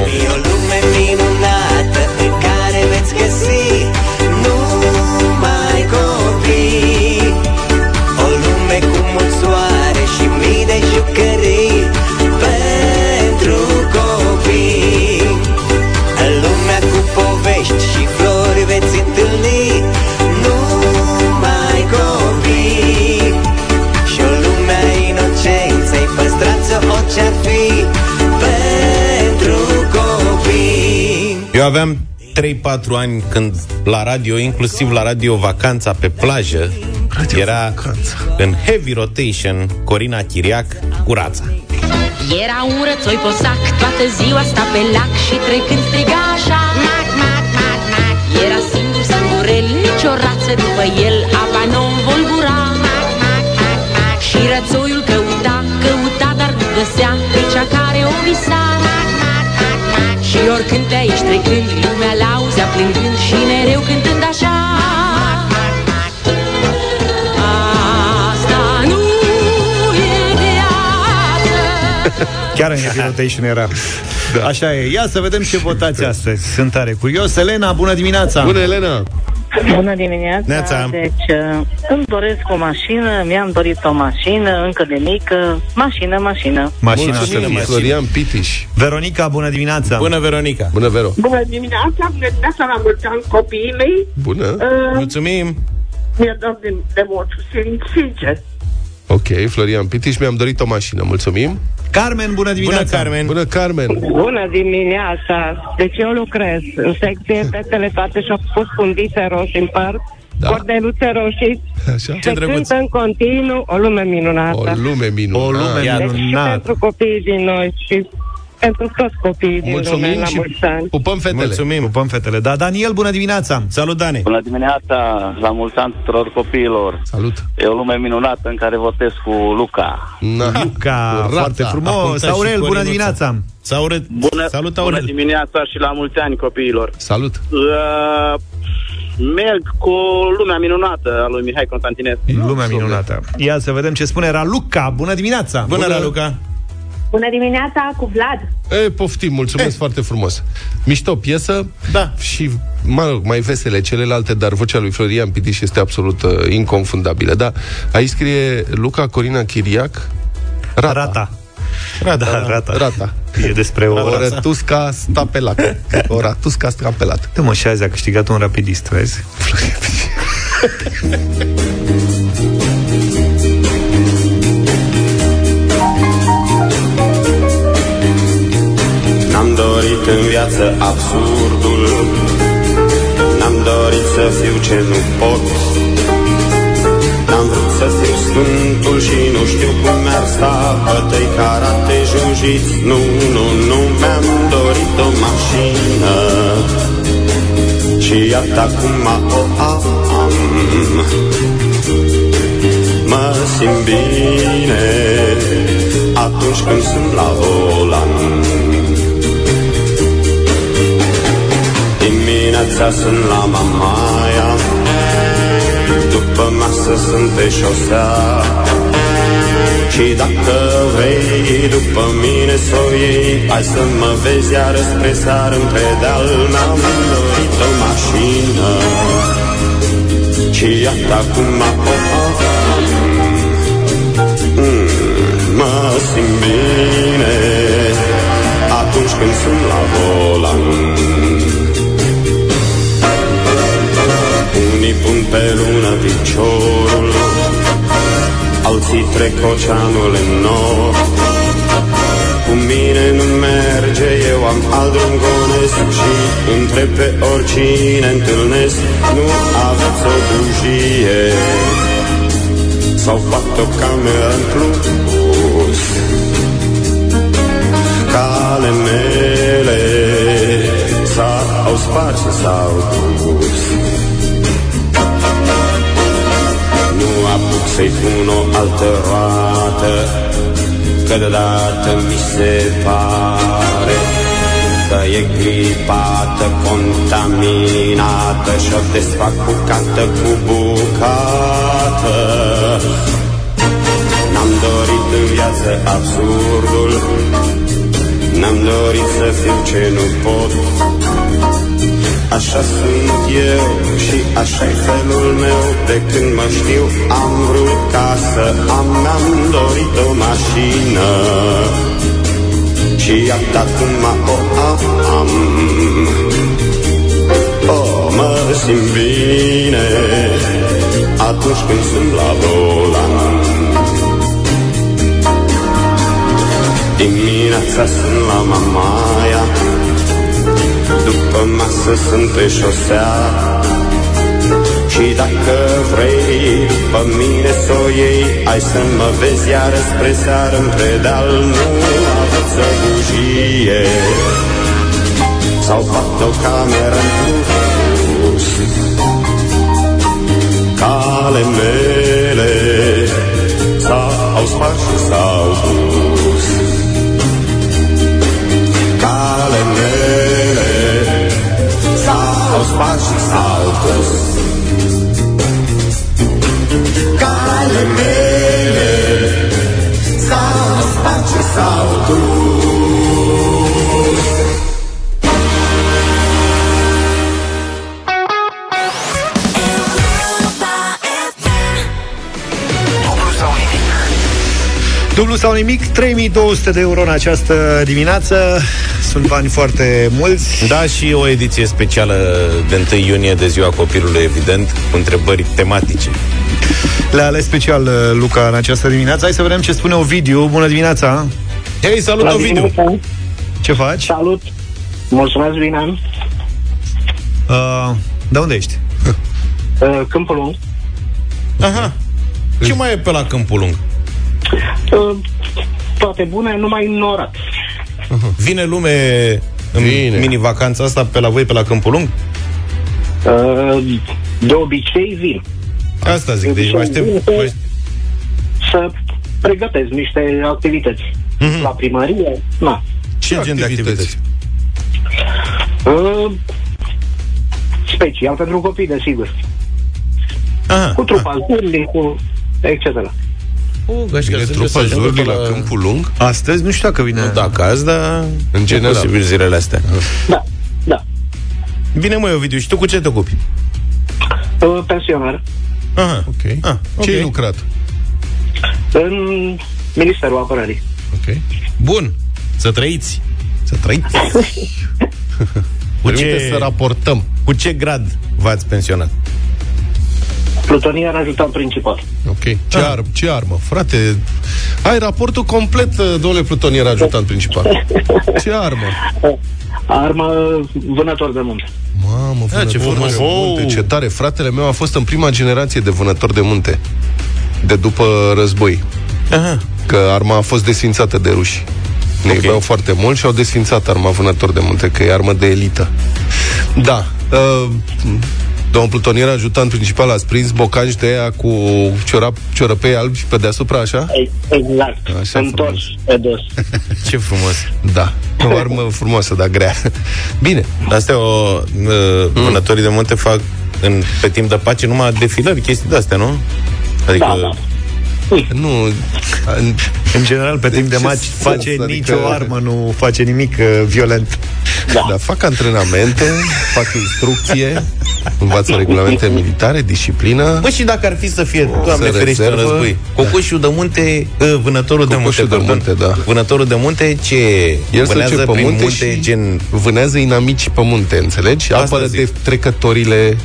Eu aveam 3-4 ani când la radio, inclusiv la radio Vacanța pe plajă, Era în heavy rotation Corina Chiriac cu rața. Era un rățoi posac Toată ziua sta pe lac Și trecând striga așa Mac, mac, mac, mac. Era singur, singurel Nici o rață după el Apa nu învolbura Mac, mac, mac, mac. Și rățoiul căuta, căuta Dar nu găsea Pe cea care o visa Și oricând pe aici trecând Lumea l-auzea plângând Și mereu cântând așa Mac, mac, mac Asta nu e viață Chiar în Heavy Rotation era. Da. Așa e. Ia să vedem ce votați astăzi. Sunt tare curios. Elena, bună dimineața! Bună, Elena! Bună dimineața! Neața. Deci, uh, îmi doresc o mașină, mi-am dorit o mașină, încă de mică, mașină, mașină. Mașina Mulțumim, să fie. Florian Pitiș. Veronica, bună dimineața! Bună, Veronica! Bună, Vero! Bună dimineața, bună dimineața la mulți ani copiii mei. Bună! Uh, Mulțumim! mi-e dor de, de mult, sin- sincer. Ok, Florian Pitiș, mi-am dorit o mașină. Mulțumim! Carmen, bună dimineața! Bună, Carmen! Bună, Carmen! Bună dimineața! Deci eu lucrez în secție, fetele toate și-au pus fundite roșii în păr, da. cordeluțe roșii, Așa? se cântă în continuu o lume minunată. O lume minunată! O lume Deci și minunată! pentru copiii din noi și pentru toți copiii din lume Mulțumim la și mulți ani. pupăm fetele! Mulțumim, pupăm fetele. Da, Daniel, bună dimineața! Salut, Dane! Bună dimineața, la mulți ani tuturor copiilor. Salut! E o lume minunată în care votez cu Luca. Na. Luca, Rata. foarte A frumos! punctat și Aurel, bună Corinuța. dimineața! Saurel, Bună, Salut, bună Aurel! dimineața și la mulți ani copiilor. Salut! Uh, merg cu lumea minunată a lui Mihai Constantinescu. Lumea minunată. Ia să vedem ce spune Raluca. Bună dimineața! Bună, Raluca! Bună dimineața cu Vlad. E, poftim, mulțumesc foarte frumos. Mișto piesă Da. și mă rog, mai vesele celelalte, dar vocea lui Florian Pitiș este absolut uh, inconfundabilă. Da, aici scrie Luca Corina Chiriac, Rata. Rata. Rata, da, rata. Rata. E despre o... O rătusca sta pe lac. O ratusca sta pe lac. Dă mă, și azi a câștigat un rapidist, vezi? dorit în viață absurdul. N-am dorit să fiu ce nu pot. N-am vrut să fiu sfântul și nu știu cum mi-ar sta. Bătăi karate jiu-jitsu Nu, nu, nu mi-am dorit o mașină. Și iată acum o am. Mă simt bine Atunci când sunt la volan Dimineața sunt la Mamaia După masă sunt pe șosea. Și dacă vrei după mine să o iei Hai să mă vezi iar spre seară în pedal N-am dorit o mașină. Și iată acum o am Mm, Mă simt bine. Atunci când sunt la volan pun pe lună piciorul Alții trec oceanul în nor. Cu mine nu merge, eu am alt drum gonesc Și întreb pe oricine întâlnesc. Nu aveți o bujie Sau poate o cameră în plus. Cale mele S-au spart și s-au dus apuc să-i pun o altă roată Că deodată mi se pare Că e gripată, contaminată Și-o desfac bucată cu bucată. N-am dorit în viață absurdul N-am dorit să fiu ce nu pot Așa sunt eu și așa e felul meu. De când mă știu am vrut ca să am Mi-am dorit o mașină. Și iată acum o am. Oh, mă simt bine Atunci când sunt la volan. Dimineața sunt la Mamaia După masă sunt pe șosea. Și Și dacă vrei după mine să o iei Hai să mă vezi iară spre seară în pedal Nu avăță bujie. Sau poate o cameră în plus Cale mele S-au spart și s-au dus S-au spart și s-au dus Cale mele S-au spart și s-au dus Dublu sau nimic, 3200 de euro în această dimineață Sunt bani foarte mulți Da, și o ediție specială de 1 iunie de ziua copilului, evident, cu întrebări tematice. Le-a ales special uh, Luca în această dimineață Hai să vedem ce spune Ovidiu Bună dimineața Hei, salut Bună Ovidiu! dimineața. Ce faci? Salut! Mulțumesc, bine! Uh, de unde ești? Uh, Câmpul Lung. Aha. Ce mai e pe la Câmpul Lung? Uh, toate bune, numai norat. Vine lume în Vine. mini-vacanța asta pe la voi, pe la Câmpul Lung? Uh, de obicei vin. Asta zic, deci vă aștept... Vin vă să, să pregătesc niște activități. La primărie, na. Ce gen de activități? Uh, special pentru copii, desigur. Aha. Cu trupa zurli, cu etc. Uh, gașca, Vine sunt trupa eu să ajung Zurli pe la Câmpul Lung? Astăzi nu știu dacă vine Nu, dacă azi, dar... În general. Posibil zilele astea. Da, da. Bine, măi, Ovidiu, și tu cu ce te ocupi? Uh, pensionar. Aha. Ok. Ah, Ce ok. ai lucrat? În Ministerul Apărării. Ok. Bun. Să trăiți. Să trăiți. Cu Permite ce, să raportăm. cu ce grad v-ați pensionat? Plutonier ajutat principal. Ok. Ce, Ah. ar, ce armă? Frate, ai raportul complet, domnule plutonier ajutant principal. Ce armă? Armă vânător de munte. Mamă, Ah, ce vânător frumos. de munte, Oh. ce tare. Fratele meu a fost în prima generație de vânător de munte. De după război. Aha. Că arma a fost desfințată de ruși. Ne Ok. iubeau foarte mult și au desfințat arma vânător de munte, că e armă de elită. Da. Uh, domnul plutonier ajutant principal a prins bocanci de aia cu ciorap, ciorăpei albi pe deasupra, așa? Exact. Așa Întors pe dos. Ce frumos. Da. O armă frumoasă, dar grea. Bine. Astea o, uh, vânătorii de munte fac în, pe timp de pace numai defilări, chestii de-astea, nu? Adică... Da, da. Nu, în, În general, pe timp de ce match sens? face Adică- nicio armă, nu face nimic uh, violent. da. Dar fac antrenamente, fac instrucție, învață regulamente militare, disciplină. Bă, și dacă ar fi să fie, Doamne să ferește, în rezervă. război, cocoșul de munte, uh, vânătorul de munte, Cocoșul de pardon. munte, da. Vânătorul de munte, ce El se vânează duce pe prin munte, munte, și gen... vânează inamici pe munte, înțelegi? Asta Apără zic. de trecătorile,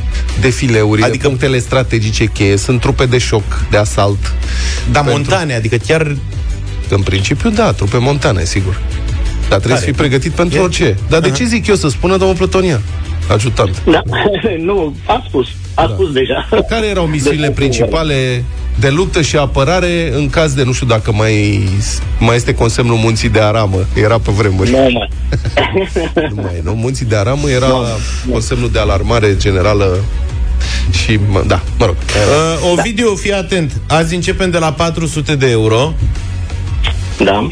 defileurile, Adică- adică punctele strategice cheie, sunt trupe de șoc, de asalt. Da, Pentru- montane, adică chiar... În principiu, da, trupe montane, sigur. Dar trebuie Tare. să fii pregătit pentru E- orice. Dar de ce zic eu să spună domnul plutonier? Ajutant. Da. nu, a spus. A da. spus deja. Care erau misiunile Deci, principale de luptă și apărare în caz de, nu știu dacă mai, mai este consemnul Munții de Aramă. Era pe vremuri. Nu mai. Nu mai e, nu? Munții de Aramă era consemnul de alarmare generală și, mă, da, mă rog. Uh, Ovidiu, fii atent. Azi începem de la 400 de euro. Da.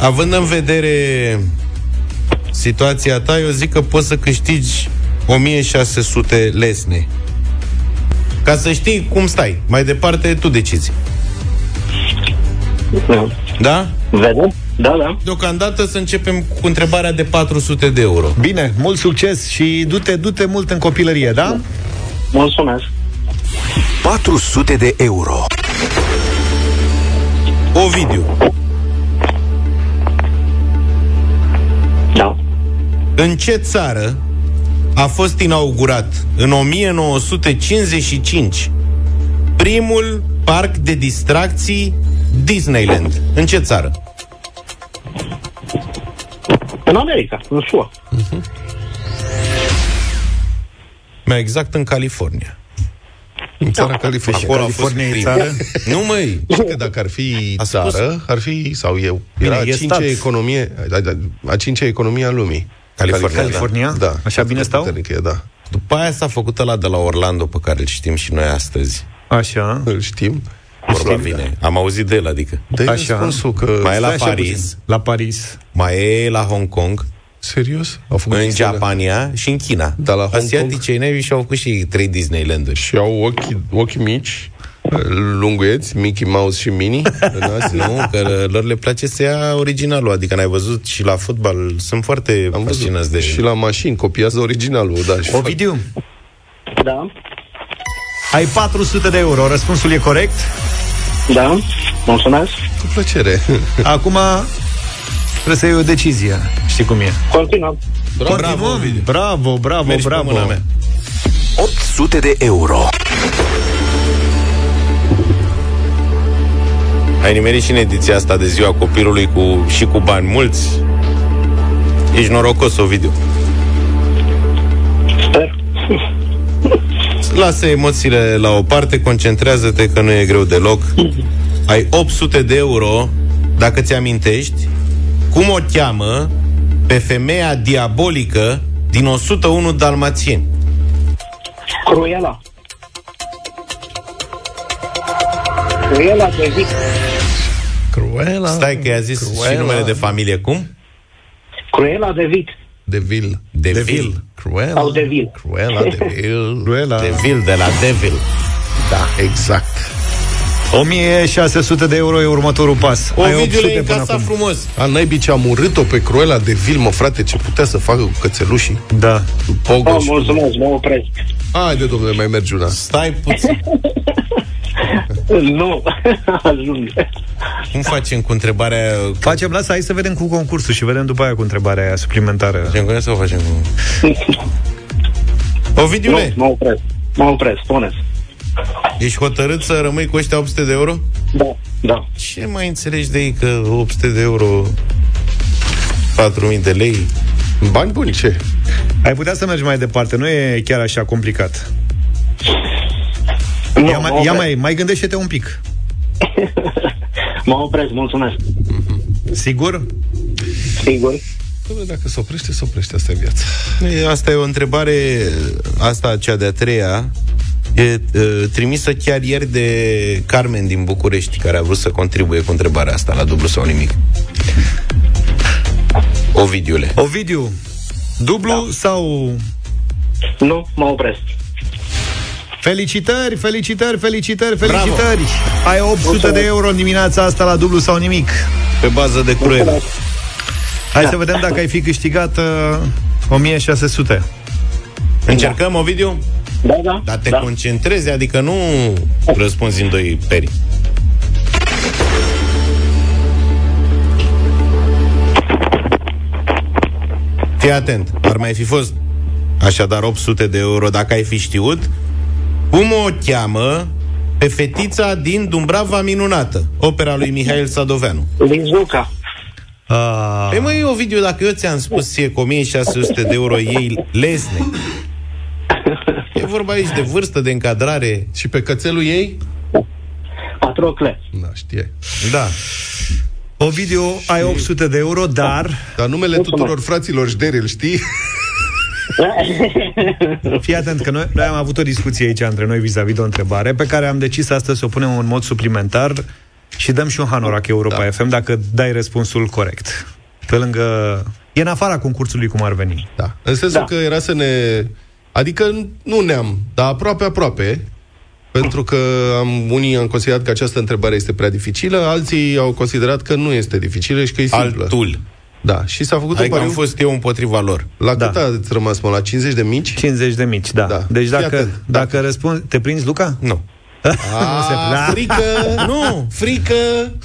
Având în vedere situația ta, eu zic că poți să câștigi 1600 lesne. Ca să știi cum stai. Mai departe, tu decizi. Da. Da? Vedem? Da, da. Deocamdată să începem cu întrebarea de 400 de euro. Bine, mult succes și du-te, du-te mult în copilărie, da? Mulțumesc. 400 de euro. Ovidiu. Da. În ce țară a fost inaugurat în 1955 primul parc de distracții Disneyland? În ce țară? În America, în SUA. Mai exact în California. În țara California. Acolo a fost California e prim. țară? Nu, măi, știi că dacă ar fi A spus- țară, ar fi, sau eu, Bine, era a e cincea stat. economie, a, a, a cincea economie a lumii. California, California? Da. Așa bine stau? Puternic e, da. După aia s-a făcut ăla de la Orlando, pe care îl știm și noi astăzi. Așa. Îl știm. Vorba vine. Am auzit de el, adică. De Așa. răspunsul că... Mai e la Stai așa Paris, puțin. La Paris. mai e la Hong Kong, Serios? Au făcut în Disneyland? Japania și în China. Da, la Hong Kong? Asiaticii neivi și-au făcut și trei Disneyland-uri. Și au ochi, ochi mici, lunguieți, Mickey Mouse și Minnie. în Asia. Nu, că lor le place să ia originalul, adică n-ai văzut și la fotbal, sunt foarte Am fascinați văzut. de... Și la mașini, copiază originalul, da. Și fac- Ovidiu, Da, ai 400 de euro. Răspunsul e corect. da, mulțumesc. Cu plăcere. Acum trebuie să iei o decizie. Știi cum e. Continuăm. Bravo, Continuăm. Ovidiu. Bravo, bravo, Mergi pe bravo. mâna mea. 800 de euro. Ai nimerit și în ediția asta de ziua copilului cu, și cu bani mulți? Ești norocos, Ovidiu. Sper. Lasă emoțiile la o parte, concentrează-te că nu e greu deloc. Ai 800 de euro, dacă ți-amintești, cum o cheamă pe femeia diabolică din 101 Dalmațieni. Cruela. Cruela de Vic. Cruela. Stai că i-a zis Cruella. și numele de familie, cum? Cruela de Vic. De Vil. De, De Vil. Vil. Cruela. Sau de Vil. Cruela de Vil. Cruela. De Vil, de la Devil. Da, exact. 1600 de euro e următorul pas. Ai Ovidiu 800 le până încasa acum. frumos. A naibii ce am urât-o pe Cruela de Vil, mă, frate, ce putea să facă cu cățelușii. Da. Pogoș Oh, și... mulțumesc, mă opresc. Haide, domnule, mai mergi una. Stai puțin. Nu, ajung. Cum facem cu întrebarea... Facem, lasă, hai să vedem cu concursul și vedem după aia cu întrebarea aia suplimentară. Facem cu sau facem cu... Ovidiule, Nu, mă opresc. Mă opresc, spuneți. ești hotărât să rămâi cu ăștia 800 de euro? Da, da. Ce mai înțelegi de ei că 800 de euro 4.000 de lei Bani buni, ce? Ai putea să mergi mai departe, nu e chiar așa complicat. Nu, Ia, mă mai, opresc. ia mai, mai gândește-te un pic. Mă opresc, mulțumesc. Sigur? Sigur. Domnule, dacă se oprește, se oprește, asta e viața. E, Asta e o întrebare, asta cea de-a treia, e e, trimisă chiar ieri de Carmen din București, care a vrut să contribuie cu întrebarea asta la dublu sau nimic. Ovidiule. Ovidiu, dublu da. sau... Nu, mă opresc. Felicitări, felicitări, felicitări, Bravo. felicitări! Ai 800 de euro în dimineața asta la dublu sau nimic. Pe bază de cruel. Hai să vedem dacă ai fi câștigat uh, 1600. Încercăm, Ovidiu? Da, da. Dar te da. concentrezi, adică nu răspunzi în doi peri. Fii atent, ar mai fi fost așadar 800 de euro dacă ai fi știut cum o cheamă pe fetița din Dumbrava Minunată, opera lui Mihail Sadoveanu. Lizuca. Ah, Păi măi, Ovidiu, dacă eu ți-am spus ție cu 1600 de euro ei lesne, e vorba aici de vârstă, de încadrare. Și pe cățelul ei? Patrocle. Da, știe. Da. Ovidiu, ai 800 de euro, dar... Dar numele tuturor fraților Șderil, știi? Fii atent că noi, noi am avut o discuție aici între noi vis-a-vis de o întrebare pe care am decis astăzi să o punem în mod suplimentar și dăm și un hanorac Europa da. FM dacă dai răspunsul corect. Pe lângă... E în afara concursului cum ar veni. Da. În sensul Da. că era să ne... Adică nu ne-am, dar aproape, aproape, pentru că am, unii am considerat că această întrebare este prea dificilă, alții au considerat că nu este dificilă și că e simplă. Altul. Da, și s-a făcut Adică un am pariu... fost eu împotriva lor. La Da. cât ați rămas, mă? La 50 de mici? 50 de mici, da. Da. Deci Fii dacă, atent. dacă răspunzi... Te prinzi, Luca? Nu. Nu A, se- da. frică! Nu, Frică!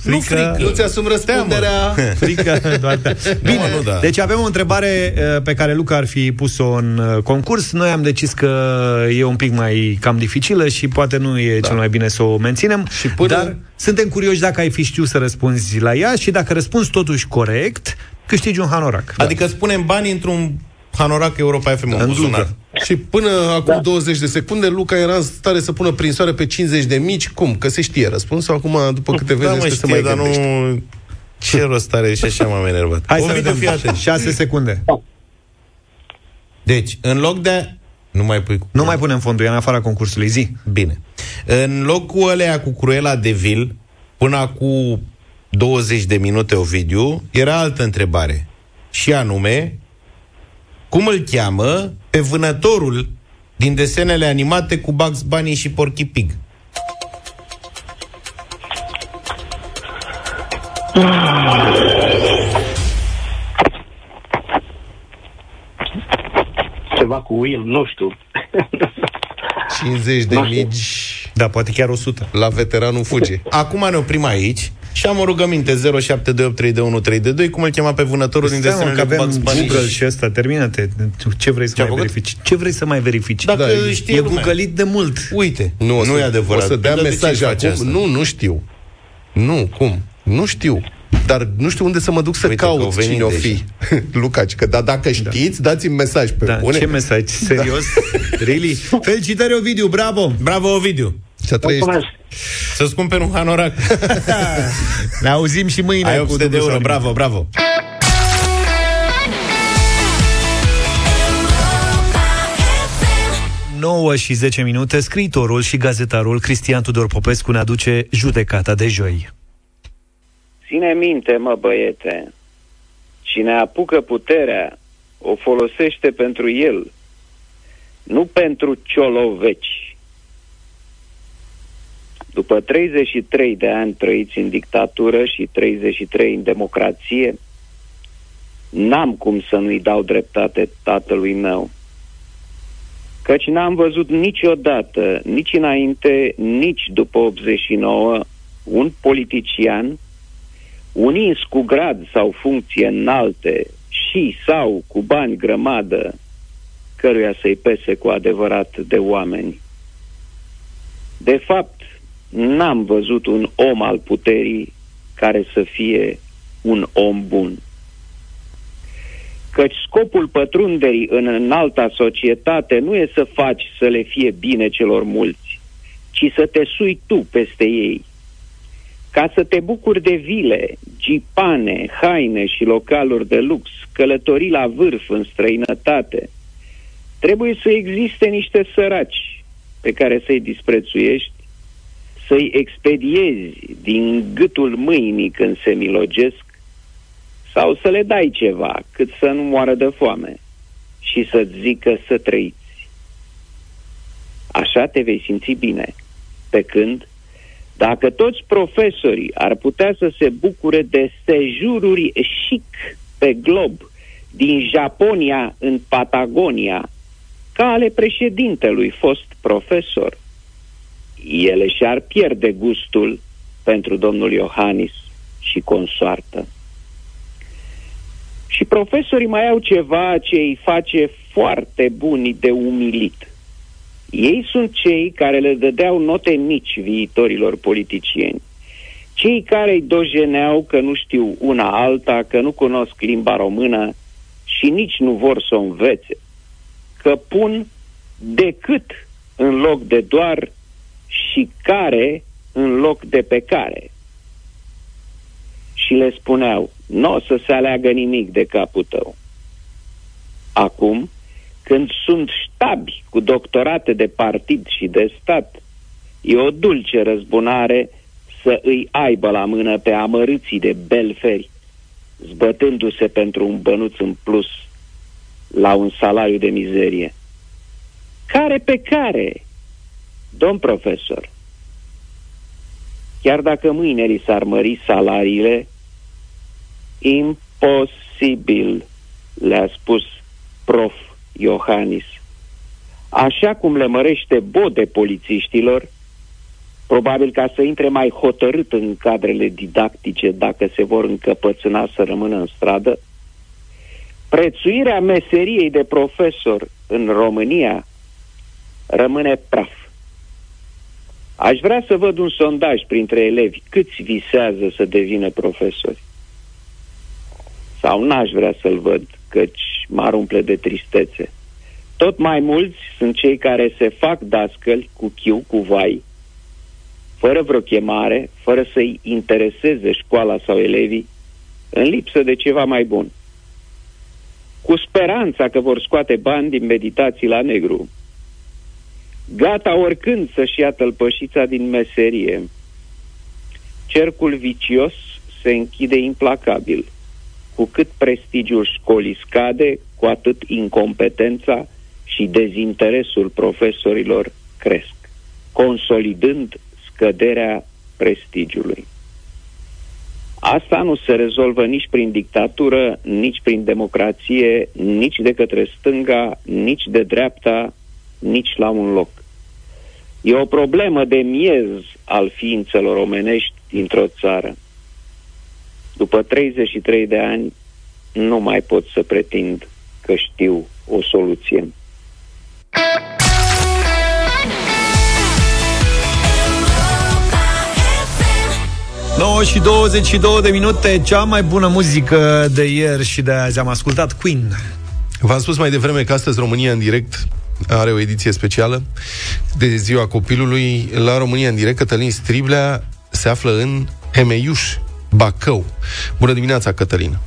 Nu Frică. frică! Nu ți-asumi răspunderea! Frică, doar da. Bine, Nu, nu, da. deci avem o întrebare uh, pe care Luca ar fi pus-o în uh, concurs. Noi am decis că e un pic mai cam dificilă și poate nu e da. cel mai bine să o menținem. Și până- Dar suntem curioși dacă ai fi știut să răspunzi la ea și dacă răspunzi totuși corect, câștigi un hanorac. Adică spunem bani într-un hanorac Europa FM în În buzunar. bluză. Și până acum da. 20 de secunde, Luca era în stare să pună prinsoare pe 50 de mici. Cum? Că se știe răspunsul. Acum, după câte vezi, Da, mă, este știe, să mai dar gândești. nu... Ce rost are și așa m-am enervat. Hai să Ovidiu, vedem. fii atent. 6 secunde. Deci, în loc de... Nu mai pui cu... Nu mai punem fondul, e în afara concursului. Zi. Bine. În loc cu alea cu Cruela de Vil, până cu 20 de minute Ovidiu, era altă întrebare. Și anume, cum îl cheamă pe vânătorul din desenele animate cu Bugs Bunny și Porky Pig? Ceva cu Will, nu știu. 50 de Nu știu. mici Da, poate chiar 100. la veteranul fuge. Acum ne oprim aici și am o rugăminte 07283132 cum îl chema pe vânătorul din Stai, mă, desenele că cu avem Bugs Bunny Google și... și ăsta, termină-te. Ce vrei să Ce-a mai făcut? verifici? Ce vrei să mai verifici? Dacă Da, știe e lumea. googălit de mult. Uite, Nu, o nu să, e adevărat. O să dea Dar de ce mesaje își face acum. asta? Nu, nu știu. Nu, cum? Nu știu. Dar nu știu unde să mă duc să Uite că au caut venit cine o deja. fi. Lucaci, că da, dacă știți, dați-mi mesaj pe Da, bune. ce mesaj? Serios? really? Felicitări, Ovidiu, bravo! Bravo, Ovidiu! Să trăiești. Mulțumesc. Să-ți cumperi un hanorac. Ne auzim și mâine Ai cu 800 de dublu euro, sau nimic. bravo, bravo. Nouă și 10 minute, scriitorul și gazetarul Cristian Tudor Popescu ne aduce judecata de joi. Ține minte, mă băiete, cine apucă puterea, o folosește pentru el, nu pentru cioloveci. După 33 de ani trăiți în dictatură și 33 în democrație, n-am cum să nu-i dau dreptate tatălui meu. Căci n-am văzut niciodată, nici înainte, nici după 89, un politician unins cu grad sau funcție înalte și sau cu bani grămadă, căruia să-i pese cu adevărat de oameni. De fapt, n-am văzut un om al puterii care să fie un om bun. Căci scopul pătrunderii în înalta societate nu e să faci să le fie bine celor mulți, ci să te sui tu peste ei, ca să te bucuri de vile, gipane, haine și localuri de lux, călătorii la vârf în străinătate, trebuie să existe niște săraci pe care să-i disprețuiești, să-i expediezi din gâtul mâinii când se milogesc, sau să le dai ceva cât să nu moară de foame și să-ți zică să trăiți. Așa te vei simți bine, pe când dacă toți profesorii ar putea să se bucure de sejururi chic pe glob, din Japonia în Patagonia, ca ale președintelui fost profesor, ele și-ar pierde gustul pentru domnul Iohannis și consoartă. Și profesorii mai au ceva ce îi face foarte buni de umilit. Ei sunt cei care le dădeau note mici viitorilor politicieni. Cei care îi dojeneau că nu știu una alta, că nu cunosc limba română și nici nu vor să o învețe. Că pun decât în loc de doar și care în loc de pe care. Și le spuneau, nu o să se aleagă nimic de capul tău. Acum, când sunt ștabi cu doctorate de partid și de stat, e o dulce răzbunare să îi aibă la mână pe amărâții de belferi, zbătându-se pentru un bănuț în plus la un salariu de mizerie. Care pe care, domn profesor? Chiar dacă mâine li s-ar mări salariile, imposibil, le-a spus prof Iohannis. Așa cum le mărește bode polițiștilor, probabil ca să intre mai hotărât în cadrele didactice dacă se vor încăpățâna să rămână în stradă, prețuirea meseriei de profesor în România rămâne praf. Aș vrea să văd un sondaj printre elevi. Câți visează să devină profesori? Sau n-aș vrea să-l văd, căci m-ar umple de tristețe. Tot mai mulți sunt cei care se fac dascăli cu chiu, cu vai, fără vreo chemare, fără să-i intereseze școala sau elevii, în lipsă de ceva mai bun. Cu speranța că vor scoate bani din meditații la negru. Gata oricând să-și ia tălpășița din meserie. Cercul vicios se închide implacabil. Cu cât prestigiul școlii scade, cu atât incompetența și dezinteresul profesorilor cresc, consolidând scăderea prestigiului. Asta nu se rezolvă nici prin dictatură, nici prin democrație, nici de către stânga, nici de dreapta, nici la un loc. E o problemă de miez al ființelor omenești dintr-o țară. După 33 de ani, nu mai pot să pretind că știu o soluție. 9 și 22 de minute, cea mai bună muzică de ieri și de azi. Am ascultat Queen. V-am spus mai devreme că astăzi România în direct are o ediție specială de ziua copilului. La România în direct, Cătălin Striblea se află în Hemeiuș, Bacău. Bună dimineața, Cătălin!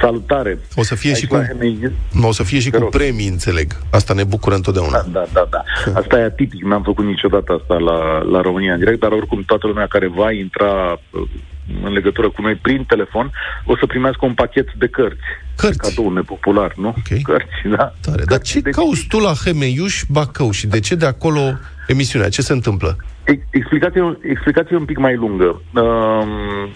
Salutare! O să fie Aici și cu, la Hemeiuș- o să fie și cu premii, înțeleg. Asta ne bucură întotdeauna. Da, da, da. Asta e atipic, n-am făcut niciodată asta la, la România în direct, dar oricum toată lumea care va intra uh, în legătură cu noi prin telefon o să primească un pachet de cărți. Cărți? Cadou nepopular, nu? Okay. Cărți, da. Tare. Dar ce cauți tu la Hemeiuș, Bacău și de ce de acolo emisiunea? Ce se întâmplă? Ex- Explicație, explicație un pic mai lungă. Um,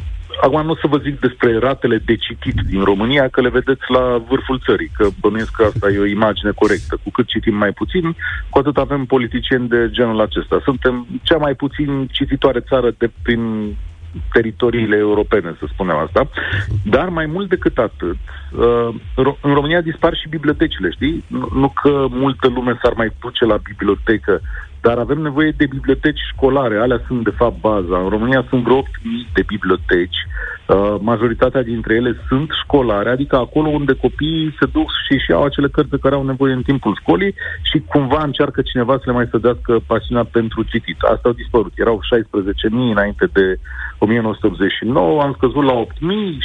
acum nu o să vă zic despre ratele de citit din România, că le vedeți la vârful țării, că bănuiesc că asta e o imagine corectă. Cu cât citim mai puțin, cu atât avem politicieni de genul acesta. Suntem cea mai puțin cititoare țară de prin teritoriile europene, să spunem asta. Dar mai mult decât atât, uh, Ro- în România dispar și bibliotecile, știi? Nu, nu că multă lume s-ar mai duce la bibliotecă, dar avem nevoie de biblioteci școlare. Alea sunt, de fapt, baza. În România sunt vreo 8.000 de biblioteci. Uh, majoritatea dintre ele sunt școlare, adică acolo unde copiii se duc și își iau acele cărți de care au nevoie în timpul școlii și cumva încearcă cineva să le mai sădească pasiunea pentru citit. Asta au dispărut. Erau 16.000 înainte de 1989, am scăzut la 8.000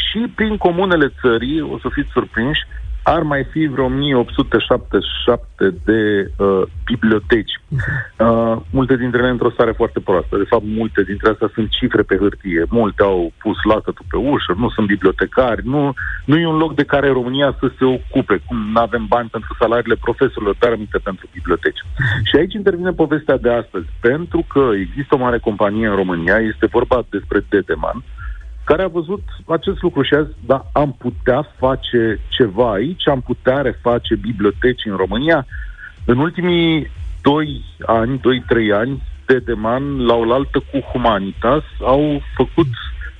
și prin comunele țării, o să fiți surprinși, ar mai fi vreo 1877 de uh, biblioteci. Uh, multe dintre ele într-o stare foarte proastă. De fapt, multe dintre astea sunt cifre pe hârtie. Multe au pus lacătul pe ușă, nu sunt bibliotecari, nu, nu e un loc de care România să se ocupe. Cum nu avem bani pentru salariile profesorilor, dar aminte pentru biblioteci. Și aici intervine povestea de astăzi. Pentru că există o mare companie în România, este vorba despre Dedeman, care a văzut acest lucru și a zis, da, am putea face ceva aici, am putea reface biblioteci în România. În ultimii 2 ani, 2-3 ani, Dedeman, la oaltă cu Humanitas, au făcut,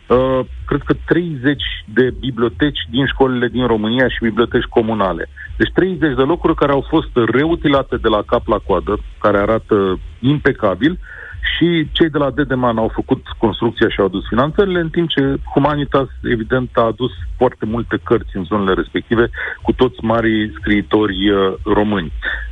uh, cred că 30 de biblioteci din școlile din România și biblioteci comunale. Deci 30 de locuri care au fost reutilate de la cap la coadă, care arată impecabil, și cei de la Dedeman au făcut construcția și au adus finanțările, în timp ce Humanitas, evident, a adus foarte multe cărți în zonele respective, cu toți marii scriitori uh, români.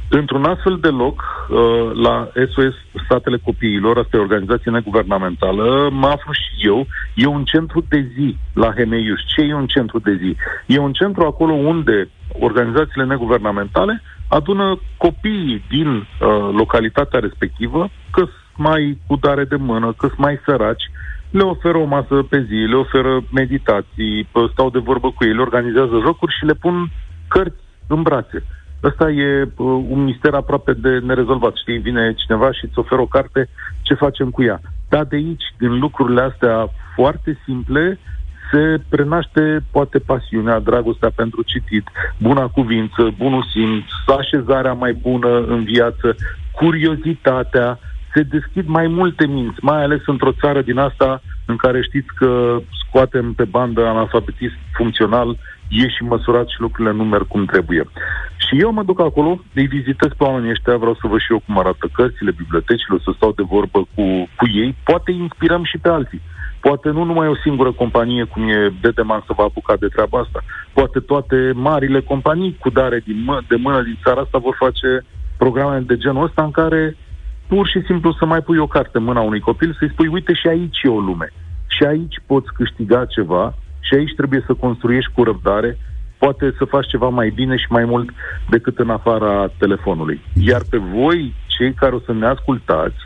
Într-un astfel de loc, uh, la SOS Statele Copiilor, asta e o organizație neguvernamentală, mă aflu și eu, e un centru de zi la Hemeiuș. Ce e un centru de zi? E un centru acolo unde organizațiile neguvernamentale adună copiii din uh, localitatea respectivă, că mai cu dare de mână, că sunt mai săraci, le oferă o masă pe zi, le oferă meditații, pă, stau de vorbă cu ei, le organizează jocuri și le pun cărți în brațe. Ăsta e uh, un mister aproape de nerezolvat. Știi, vine cineva și îți oferă o carte, ce facem cu ea? Dar de aici, din lucrurile astea foarte simple, se prenaște poate pasiunea, dragostea pentru citit, buna cuvință, bunul simț, așezarea mai bună în viață, curiozitatea, se deschid mai multe minți, mai ales într-o țară din asta în care știți că scoatem pe bandă analfabetism funcțional, e și măsurat și lucrurile nu merg cum trebuie. Și eu mă duc acolo, îi vizitez pe oamenii ăștia, vreau să văd și eu cum arată cărțile, bibliotecile, o să stau de vorbă cu, cu ei, poate inspirăm și pe alții. Poate nu numai o singură companie, cum e Dedeman, să va apuca de treaba asta. Poate toate marile companii cu dare din mă- de mână din țara asta vor face programe de genul ăsta în care pur și simplu să mai pui o carte în mâna unui copil, să-i spui, uite și aici e o lume. Și aici poți câștiga ceva și aici trebuie să construiești cu răbdare, poate să faci ceva mai bine și mai mult decât în afara telefonului. Iar pe voi, cei care o să ne ascultați,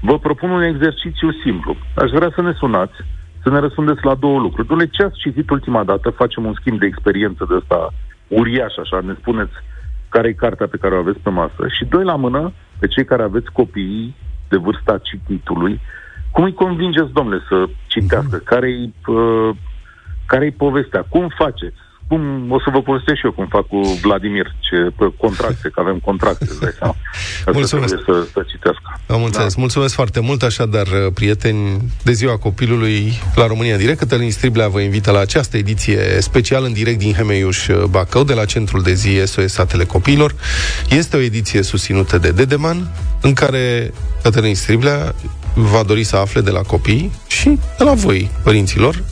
vă propun un exercițiu simplu. Aș vrea să ne sunați, să ne răspundeți la două lucruri. Dom'le, ce ați citit ultima dată? Facem un schimb de experiență de ăsta uriaș, așa, ne spuneți care e cartea pe care o aveți pe masă. Și doi la mână, pe cei care aveți copii de vârsta cititului, cum îi convingeți, domnule, să citească? Care-i, uh, care-i povestea? Cum faceți? Cum, o să vă povestesc și eu cum fac cu Vladimir, ce pe contracte, că avem contracte, îți dai seama. Asta Mulțumesc. trebuie să, să citească. Am înțeles. Da. Mulțumesc foarte mult, așadar, prieteni, de ziua copilului la România Direct. Cătălin Striblea vă invită la această ediție special în direct din Hemeiuș Bacău, de la Centrul de Zi SOS Satele Copiilor. Este o ediție susținută de Dedeman, în care Cătălin Striblea va dori să afle de la copii și de la voi, părinților,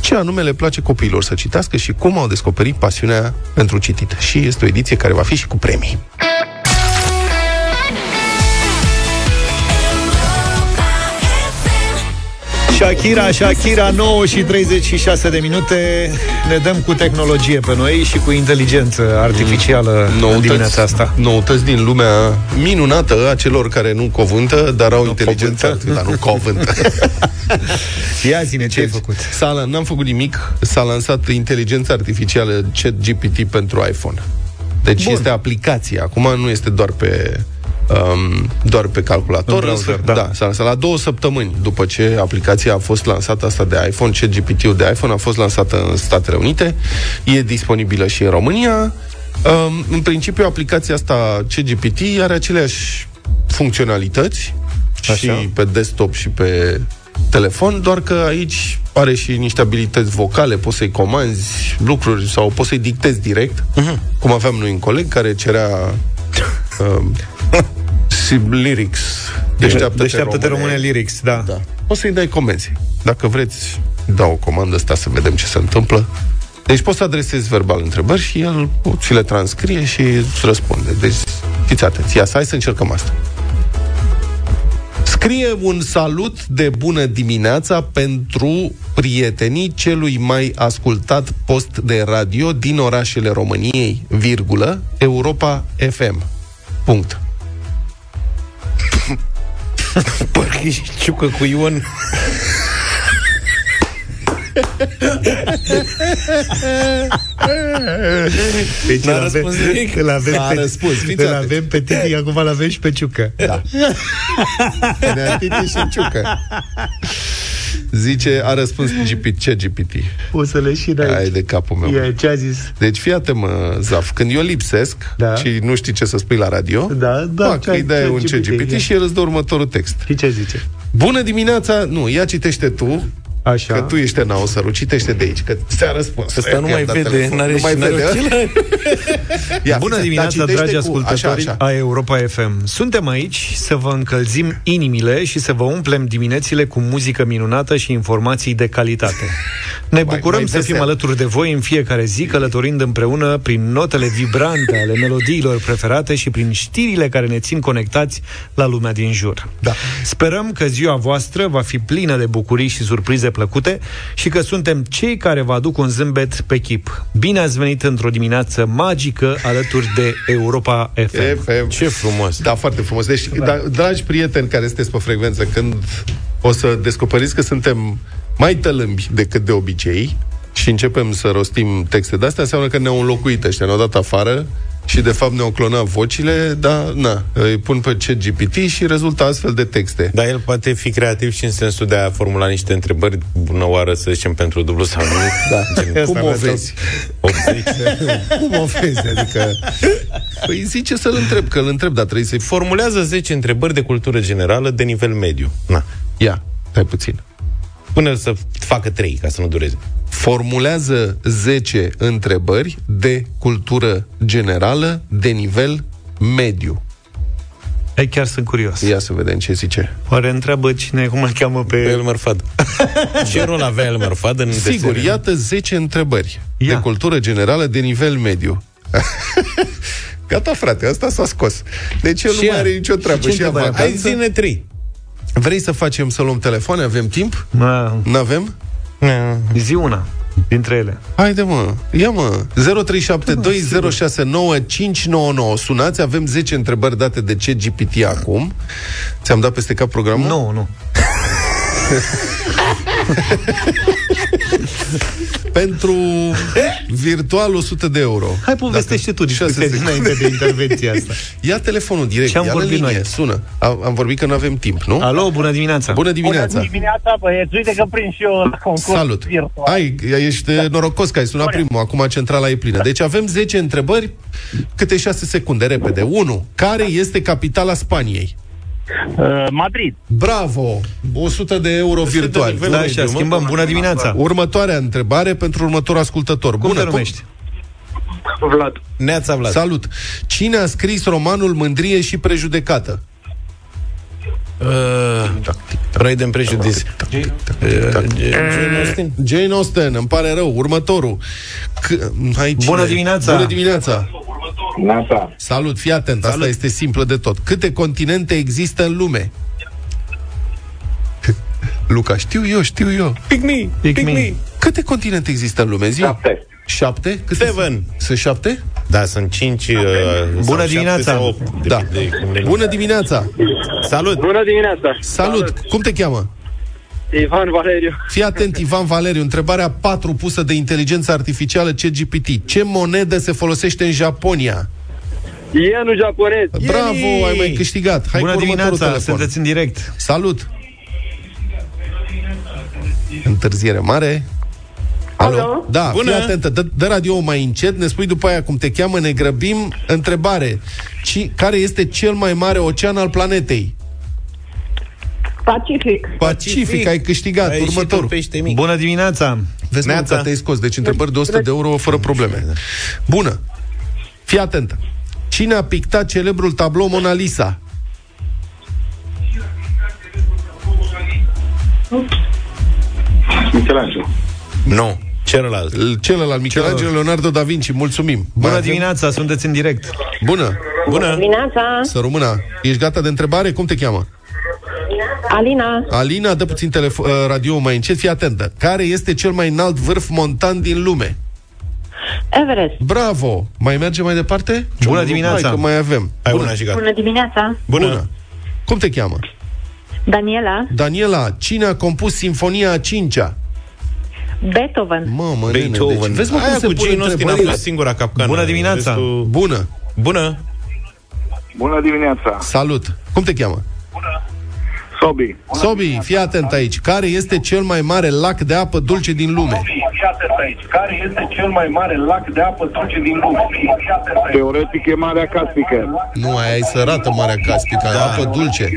ce anume le place copiilor să citească și cum au descoperit pasiunea pentru citit. Și este o ediție care va fi și cu premii. Shakira, Shakira, 9 și 36 de minute Ne dăm cu tehnologie pe noi și cu inteligență artificială în dimineața asta Noutăți din lumea minunată a celor care nu cuvântă, dar au nu inteligență artificială. Dar nu cuvântă. Ia zine, ce ai făcut? S-a, n-am făcut nimic. S-a lansat inteligența artificială ChatGPT pentru iPhone. Deci Bun. este aplicație. Acum nu este doar pe um, doar pe calculator. În browser, În- da. da. S-a lansat la două săptămâni după ce aplicația a fost lansată asta de iPhone, ChatGPT-ul de iPhone a fost lansată în Statele Unite, e disponibilă și în România. Um, în principiu, aplicația asta ChatGPT are aceleași funcționalități Așa. și pe desktop și pe telefon, doar că aici are și niște abilități vocale, poți să-i comanzi lucruri sau poți să-i dictezi direct, uh-huh. cum aveam noi un coleg care cerea um, sib- lyrics. Deșteaptă-te, Deșteaptă-te române lyrics, da. da. O să-i dai comenzi. Dacă vreți, dau o comandă asta să vedem ce se întâmplă. Deci poți să adresezi verbal întrebări și el ți le transcrie și îți răspunde. Deci fiți atenți. Ia, să hai să încercăm asta. Scrie un salut de bună dimineața pentru prietenii celui mai ascultat post de radio din orașele României, virgulă, Europa FM. Punct. Parcă ești ciucă cu Ion. Deci N-a îl avem- răspuns nimic? Îl avem A pe, răspuns, fiți îl atenți. avem pe Titi, acum îl avem și pe Ciucă. Da. Ne-a Titi și Ciucă. Zice, a răspuns GPT, ce GPT? O să le și dai. Ai de capul meu. Ia, ce a zis? Deci fii atent, mă, Zaf, când eu lipsesc Da. și nu știi ce să spui la radio, Da, da, fac, ce- îi dai ce un GPT, CGPT ia. și el îți dă următorul text. Și ce zice? Bună dimineața! Nu, ia citește tu, Așa. că tu ești în Nausăru, citește de aici, că ți-a răspuns. Ăsta nu I-am mai dat vede, telefon. n-are nu și mai n-are vede. ochelari. Ia, Bună fiți- dimineața, dar citește dragi cu- ascultători Așa, așa. a Europa FM. Suntem aici să vă încălzim inimile și să vă umplem diminețile cu muzică minunată și informații de calitate. Ne Mai- bucurăm mai să fim vesel. alături de voi în fiecare zi, călătorind împreună prin notele vibrante ale melodiilor preferate și prin știrile care ne țin conectați la lumea din jur. Da. Sperăm că ziua voastră va fi plină de bucurii și surprize plăcute și că suntem cei care vă aduc un zâmbet pe chip. Bine ați venit într-o dimineață magică alături de Europa FM. FM. Ce frumos. Da, foarte frumos. Deci, da. dragi prieteni care sunteți pe frecvență, când o să descoperiți că suntem mai tălâmbi decât de obicei și începem să rostim texte de astea, înseamnă că ne-au înlocuit ăștia, ne-au dat afară și de fapt ne-au clonat vocile, dar na, îi pun pe chat GPT și rezultă astfel de texte. Dar el poate fi creativ și în sensul de a formula niște întrebări bună oară, să zicem, pentru dublu sau nu. Da. Gen, Cum o asta vezi? 80. Cum o vezi? Adică... Păi zice să-l întreb, că îl întreb, dar trebuie să-i... Formulează 10 întrebări de cultură generală de nivel mediu. Na. Ia, stai puțin. Până să facă 3, ca să nu dureze. formulează 10 întrebări de cultură generală de nivel mediu. Hai, chiar sunt curios. Ia să vedem ce zice. Oare întreabă cine, cum îl cheamă pe... Elmer Fad. Ce rol avea Elmer Fad în Sigur, desene? iată 10 întrebări Ia. de cultură generală de nivel mediu. Gata, frate, asta s-a scos. Deci el Și nu mai ea. are nicio treabă. Ce Și ea întrebare? Hai vacanță. zine trei. Vrei să facem, să luăm telefoane? Avem timp? Ma, N-avem? zi una dintre ele. Haide, mă, ia mă 0372069599 Sunați, avem 10 întrebări date de CGPT acum Ți-am dat peste cap programul? Nu, nu. Pentru virtual 100 de euro Hai, povestește tu discuția Șase dinainte de intervenția asta. Ia telefonul direct, Ce am ia la vorbit linie, noi? sună am, am vorbit că nu avem timp, nu? Alo, bună dimineața. Bună dimineața Bună dimineața, băieți. Uite că prind și eu la concurs Salut virtual. Ai, ești norocos că ai sunat primul Acum centrala e plină Deci avem 10 întrebări Câte 6 secunde, repede 1. Care este capitala Spaniei? Uh, Madrid. Bravo! 100 de euro virtual. Da, așa, schimbăm. Bună dimineața. Următoarea întrebare pentru următorul ascultător. Cum Bună, te numești? Vlad. Neața Vlad. Salut! Cine a scris romanul Mândrie și prejudecată? Uh, Pride and Prejudice. Uh, Jane Austen. Jane Austen, îmi pare rău. Următorul. C- aici Bună dimineața. Bună dimineața! Nata. Salut, fii atent, asta Salut. este simplă de tot. Câte continente există în lume? Luca, știu eu, știu eu. Pick me, Pick pick me. me. Câte continente există în lume? Zi? Șapte. Șapte? Câte Seven. sunt? Sunt șapte? Da, sunt cinci uh, Bună sau șapte dimineața. sau opt, Da. depinde de cum le- Bună dimineața! Salut! Bună dimineața. Salut! Cum te cheamă? Ivan Valeriu. Fii atent, Ivan Valeriu, întrebarea 4 pusă de inteligența artificială CGPT. Ce monedă se folosește în Japonia? Ienul japonez. Bravo, ai mai câștigat. Hai Bună cu următorul dimineața, telefon. sunteți în direct. Salut! Întârziere mare. Alo? Alo? Da, Bună! fii atentă, dă, dă radio mai încet, ne spui după aia cum te cheamă, ne grăbim. Întrebare. Ci, care este cel mai mare ocean al planetei? Pacific. Pacific, ai câștigat. Ai ieșit Următorul. un pește mic. Bună dimineața. Vezi, mă, Neața. că te-ai scos. Deci întrebări de 100 de euro fără probleme. Bună. Fii atentă. Cine a pictat celebrul tablou Mona Lisa? Michelangelo. Nu, celălalt. Celălalt, Michelangelo Leonardo da Vinci. Mulțumim. Bună Mai avem? dimineața, sunteți în direct. Bună. Bună! Dimineața. Să rămână. Ești gata de întrebare? Cum te cheamă? Alina. Alina, dă puțin telefo- uh, radio mai încet, fii atentă. Care este cel mai înalt vârf montan din lume? Everest. Bravo! Mai merge mai departe? Bună dimineața. Hai că mai avem. Hai Bună. una și gata. Bună dimineața. Bună! Bună. Cum te cheamă? Daniela. Daniela, cine a compus Sinfonia a cincea? Beethoven. Mamă, nene, Beethoven. deci, vezi mă Aia cum se cu pune Jane Austen a întrebările? fost singura capcană. Bună dimineața. Restul- Bună, Bună! Bună dimineața! salut. Cum te cheamă? Sobi. Sobi, fii atent aici. Care este cel mai mare lac de apă dulce din lume? Fii atent aici. Care este cel mai mare lac de apă dulce din lume? Teoretic e Marea Caspică. Nu, aia e sărată Marea Caspică, da. apă dulce.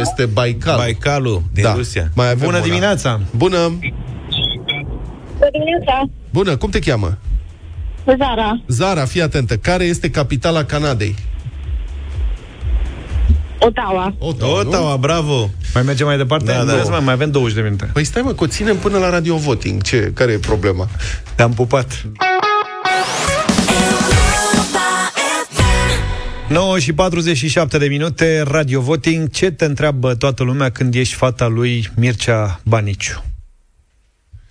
Este Baikal. Baikalul din da. Rusia. Mai avem Bună una. dimineața. Bună. Bună dimineața. Bună, cum te cheamă? Zara. Zara, fii atentă. Care este capitala Canadei? Ottawa. Ottawa, Ottawa, bravo! Mai mergem mai departe? Da, da. Vezi, mai, mai avem 20 de minute. Păi stai mă, că o ținem până la radio voting. Ce? Care e problema? Te-am pupat. 9 și 47 de minute, Radio Voting. Ce te întreabă toată lumea când ești fata lui Mircea Baniciu?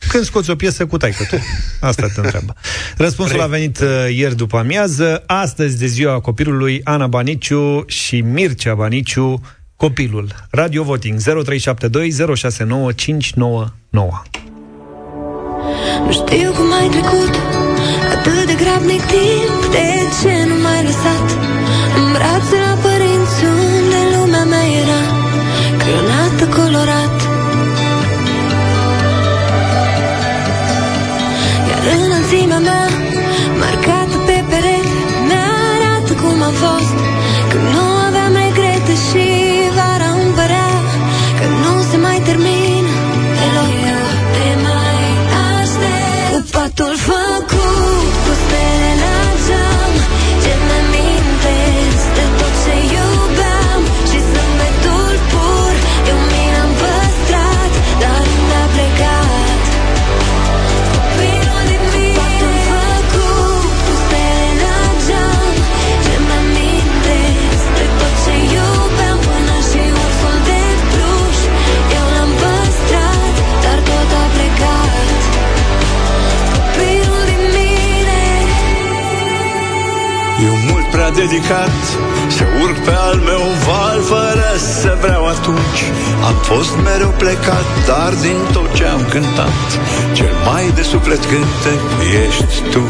Când scoți o piesă cu taică tu? Asta te întreabă. Răspunsul a venit uh, ieri după amiază. Astăzi, de ziua copilului, Ana Baniciu și Mircea Baniciu, copilul. Radio Voting 0372 069 599. Nu știu cum ai trecut Atât de grabnic timp De ce nu m-ai lăsat În brațe la părinți Unde lumea mea era Cronată colorat Mi-arată cum dedicat Să urc pe al meu val fără să vreau atunci. Am fost mereu plecat, dar din tot ce am cântat Cel mai de suflet cântec ești tu.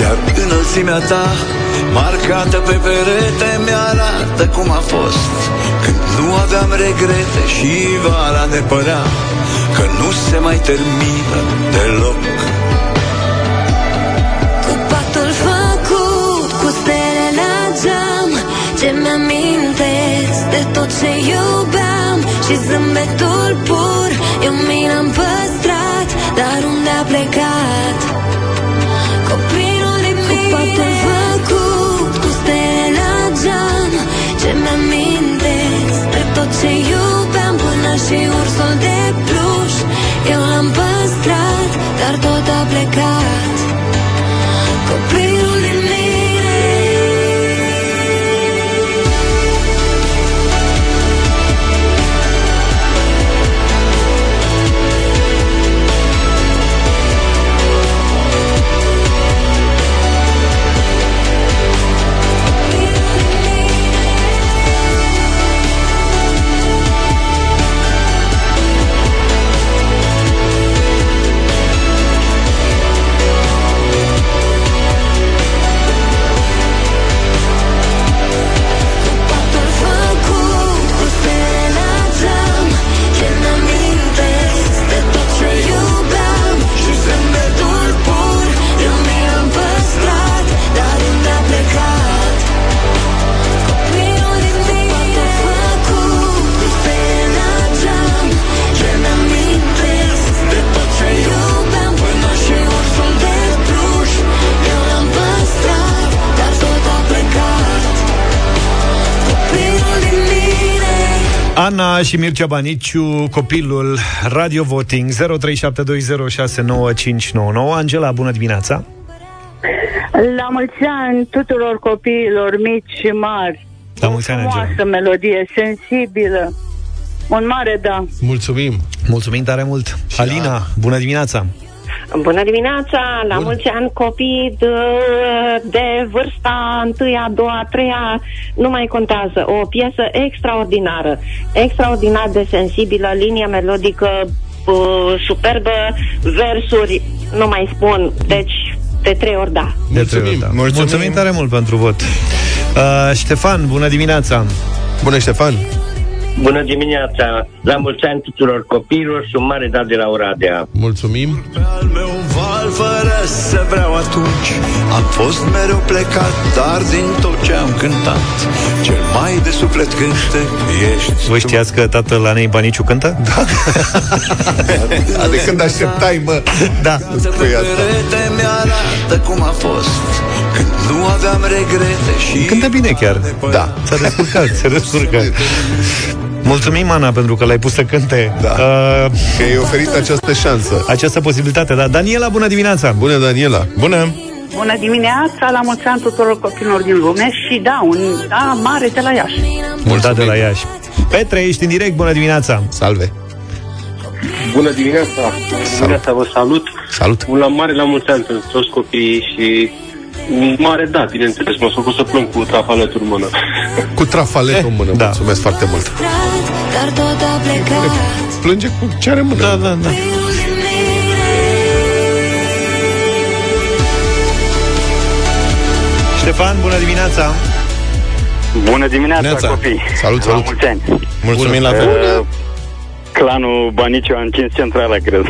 Iar înălțimea ta Marcată pe perete Mi-arată cum a fost. Când nu aveam regrete Și vara ne părea Că nu se mai termină deloc Ce mi-amintesc de tot ce iubeam Și zâmbetul pur. Eu mi l-am păstrat Dar unde a plecat și Mircea Baniciu, copilul Radio Voting 0372069599. Angela, bună dimineața! La mulți ani tuturor copiilor mici și mari. La mulți ani, Angela! Frumoasă melodie, sensibilă. Un mare da. Mulțumim! Mulțumim tare mult! Alina, bună dimineața! Bună dimineața! La Bun. mulți ani copii de, de vârsta întâia, a doua, a treia, nu mai contează. O piesă extraordinară, extraordinar de sensibilă, linie melodică uh, superbă, versuri, nu mai spun, deci de trei ori da. De trei ori, da. Mulțumim. Mulțumim tare mult pentru vot! Uh, Ștefan, bună dimineața! Bună, Ștefan! Bună dimineața! La mulți ani tuturor copiilor și un mare dat de la Oradea. Mulțumim! Al meu val fără să vreau atunci Am fost mereu plecat, dar din tot ce am cântat Cel mai de suflet cântec ești Voi știați că tatăl Anei Baniciu cântă? Da. de când așteptai, mă? Da. Pe perete mi-arată cum a fost Când nu aveam regrete și Cântă bine chiar. Da. S-a descurcat, se descurcă. Mulțumim, Ana, pentru că l-ai pus să cânte. Da. Uh, Că ai oferit această șansă. această posibilitate, da. Daniela, bună dimineața! Bună, Daniela! Bună! Bună dimineața, la mulți ani tuturor copilor din lume și da, un da mare de la Iași. Mult dat de la Iași. Petre, ești în direct, bună dimineața! Salve! Bună dimineața! Bună dimineața, vă salut! Salut! Un la mare la mulți ani pentru toți copiii și un mare da, bineînțeles, m-a făcut să plâng cu trafaletul în mână. Cu trafaletul în mână, da. mulțumesc foarte mult! Dar tot a plecat Plânge cu ce are în mână. Da, da, da. Ștefan, bună dimineața! Bună dimineața, Neața. copii! Salut, La salut. mulți ani! Mulțumim la fel. Uh, clanul Baniciu a încins centrala, cred.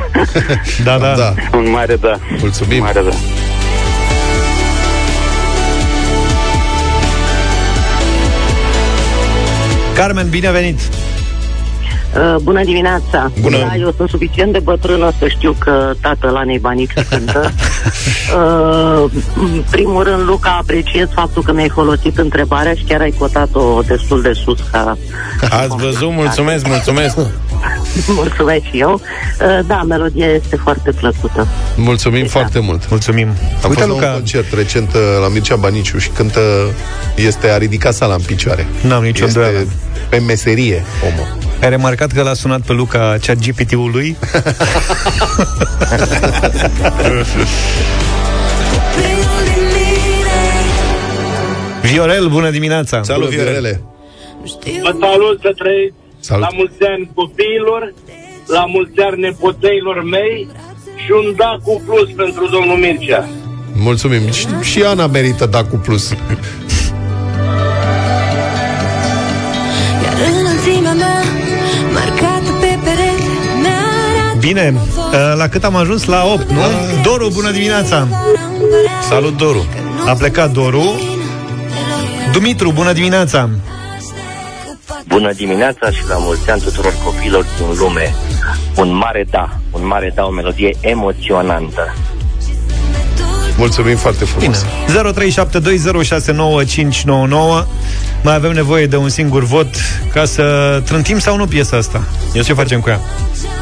Da, da. Da. Un mare da. Mulțumim. Un mare da. Carmen, bine venit! Uh, bună dimineața! Bună. Da, eu sunt suficient de bătrână să știu că tatăl Anei Banici cântă. uh, în primul rând, Luca, apreciez faptul că mi-ai folosit întrebarea și chiar ai cotat-o destul de sus ca... Ați văzut? Mulțumesc, mulțumesc! Mulțumesc și eu. Uh, da, melodia este foarte plăcută. Mulțumim foarte mult. Mulțumim. Am Uite, fost la un Luca- concert recent uh, la Mircea Baniciu și cântă, este, a ridicat sala în picioare. N-am nicio este îndoială. pe meserie, omul. Ai remarcat că l-a sunat pe Luca chat GPT-ul lui? Copilul din mine Viorel, bună dimineața! Salut, Viorele! Vă salut pe trei. Salut. La mulți ani copiilor, la mulți ani nepoțeilor mei și un da cu plus pentru domnul Mircea. Mulțumim. Și, și Ana merită da cu plus. Iar înălțimea mea Marcată pe perete Mi-arată Bine, uh, la cât am ajuns? La 8, nu? Doru, bună dimineața! Salut, Doru! A plecat Doru. Dumitru, bună dimineața! Bună dimineața și la mulți ani tuturor copiilor din lume. Un mare da, un mare da, o melodie emoționantă. Mulțumim foarte frumos. 0372069599 Mai avem nevoie de un singur vot Ca să trântim sau nu piesa asta Eu ce facem cu ea?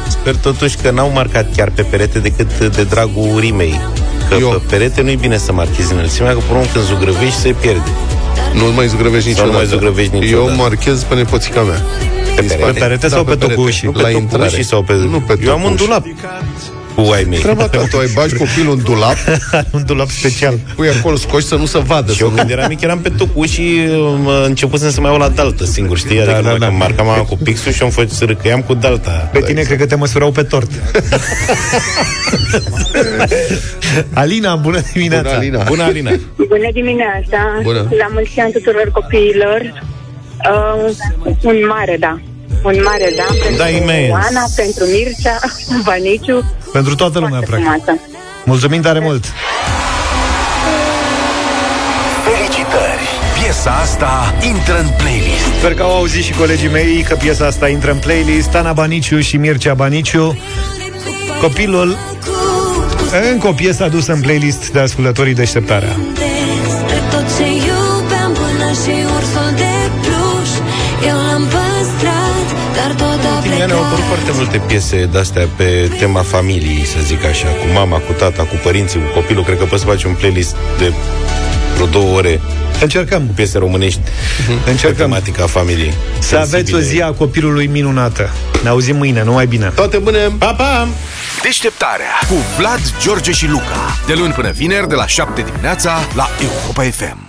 Sper totuși că n-au marcat chiar pe perete decât de dragul rimei. Că Eu. pe perete nu-i bine să marchezi înălțimea, că până când zugrăvești se pierde. Nu mai zugrăvești Sau nu niciodată. mai zugrăvești niciodată. Eu marchez pe nepoțica mea. Pe perete? Pe perete sau pe tocul ușii? Nu pe La tocul intrare. ușii sau pe... Nu pe Eu am tocul un ușii. dulap cu ai mei. Treaba ta, tu ai bagi copilul în dulap, un dulap special. pui acolo scoci să nu se vadă. Și Să eu nu... când eram mic eram pe tocul și uh, începusem să mai iau la daltă singur, știi? Adică da, da, da. da, marcam mama cu pixul și am fost să râcăiam cu dalta. Pe tine cred că te măsurau pe tort Alina, bună dimineața Bună, Alina. Bună, Alina! Bună dimineața! Bună. La mulți ani tuturor copiilor! Uh, un mare da! Un mare da pentru Da, imens. Ana, pentru Mircea, Vaniciu. Pentru toată lumea, practic Frumoasă. Mulțumim tare mult Felicitări! Piesa asta intră în playlist. Sper că au auzit și colegii mei Că piesa asta intră în playlist Ana Baniciu și Mircea Baniciu Copilul Încă o piesă adusă în playlist de ascultătorii deșteptarea ani au apărut plecat foarte multe piese de-astea pe tema familiei, să zic așa, cu mama, cu tata, cu părinții, cu copilul. Cred că poți să faci un playlist de vreo două ore Încercăm cu piese românești Încercăm. pe tematica familiei. Să aveți o zi a copilului minunată Ne auzim mâine, numai bine Toate bune! Pa, pa! Deșteptarea cu Vlad, George și Luca. De luni până vineri, de la 7 dimineața, la Europa FM.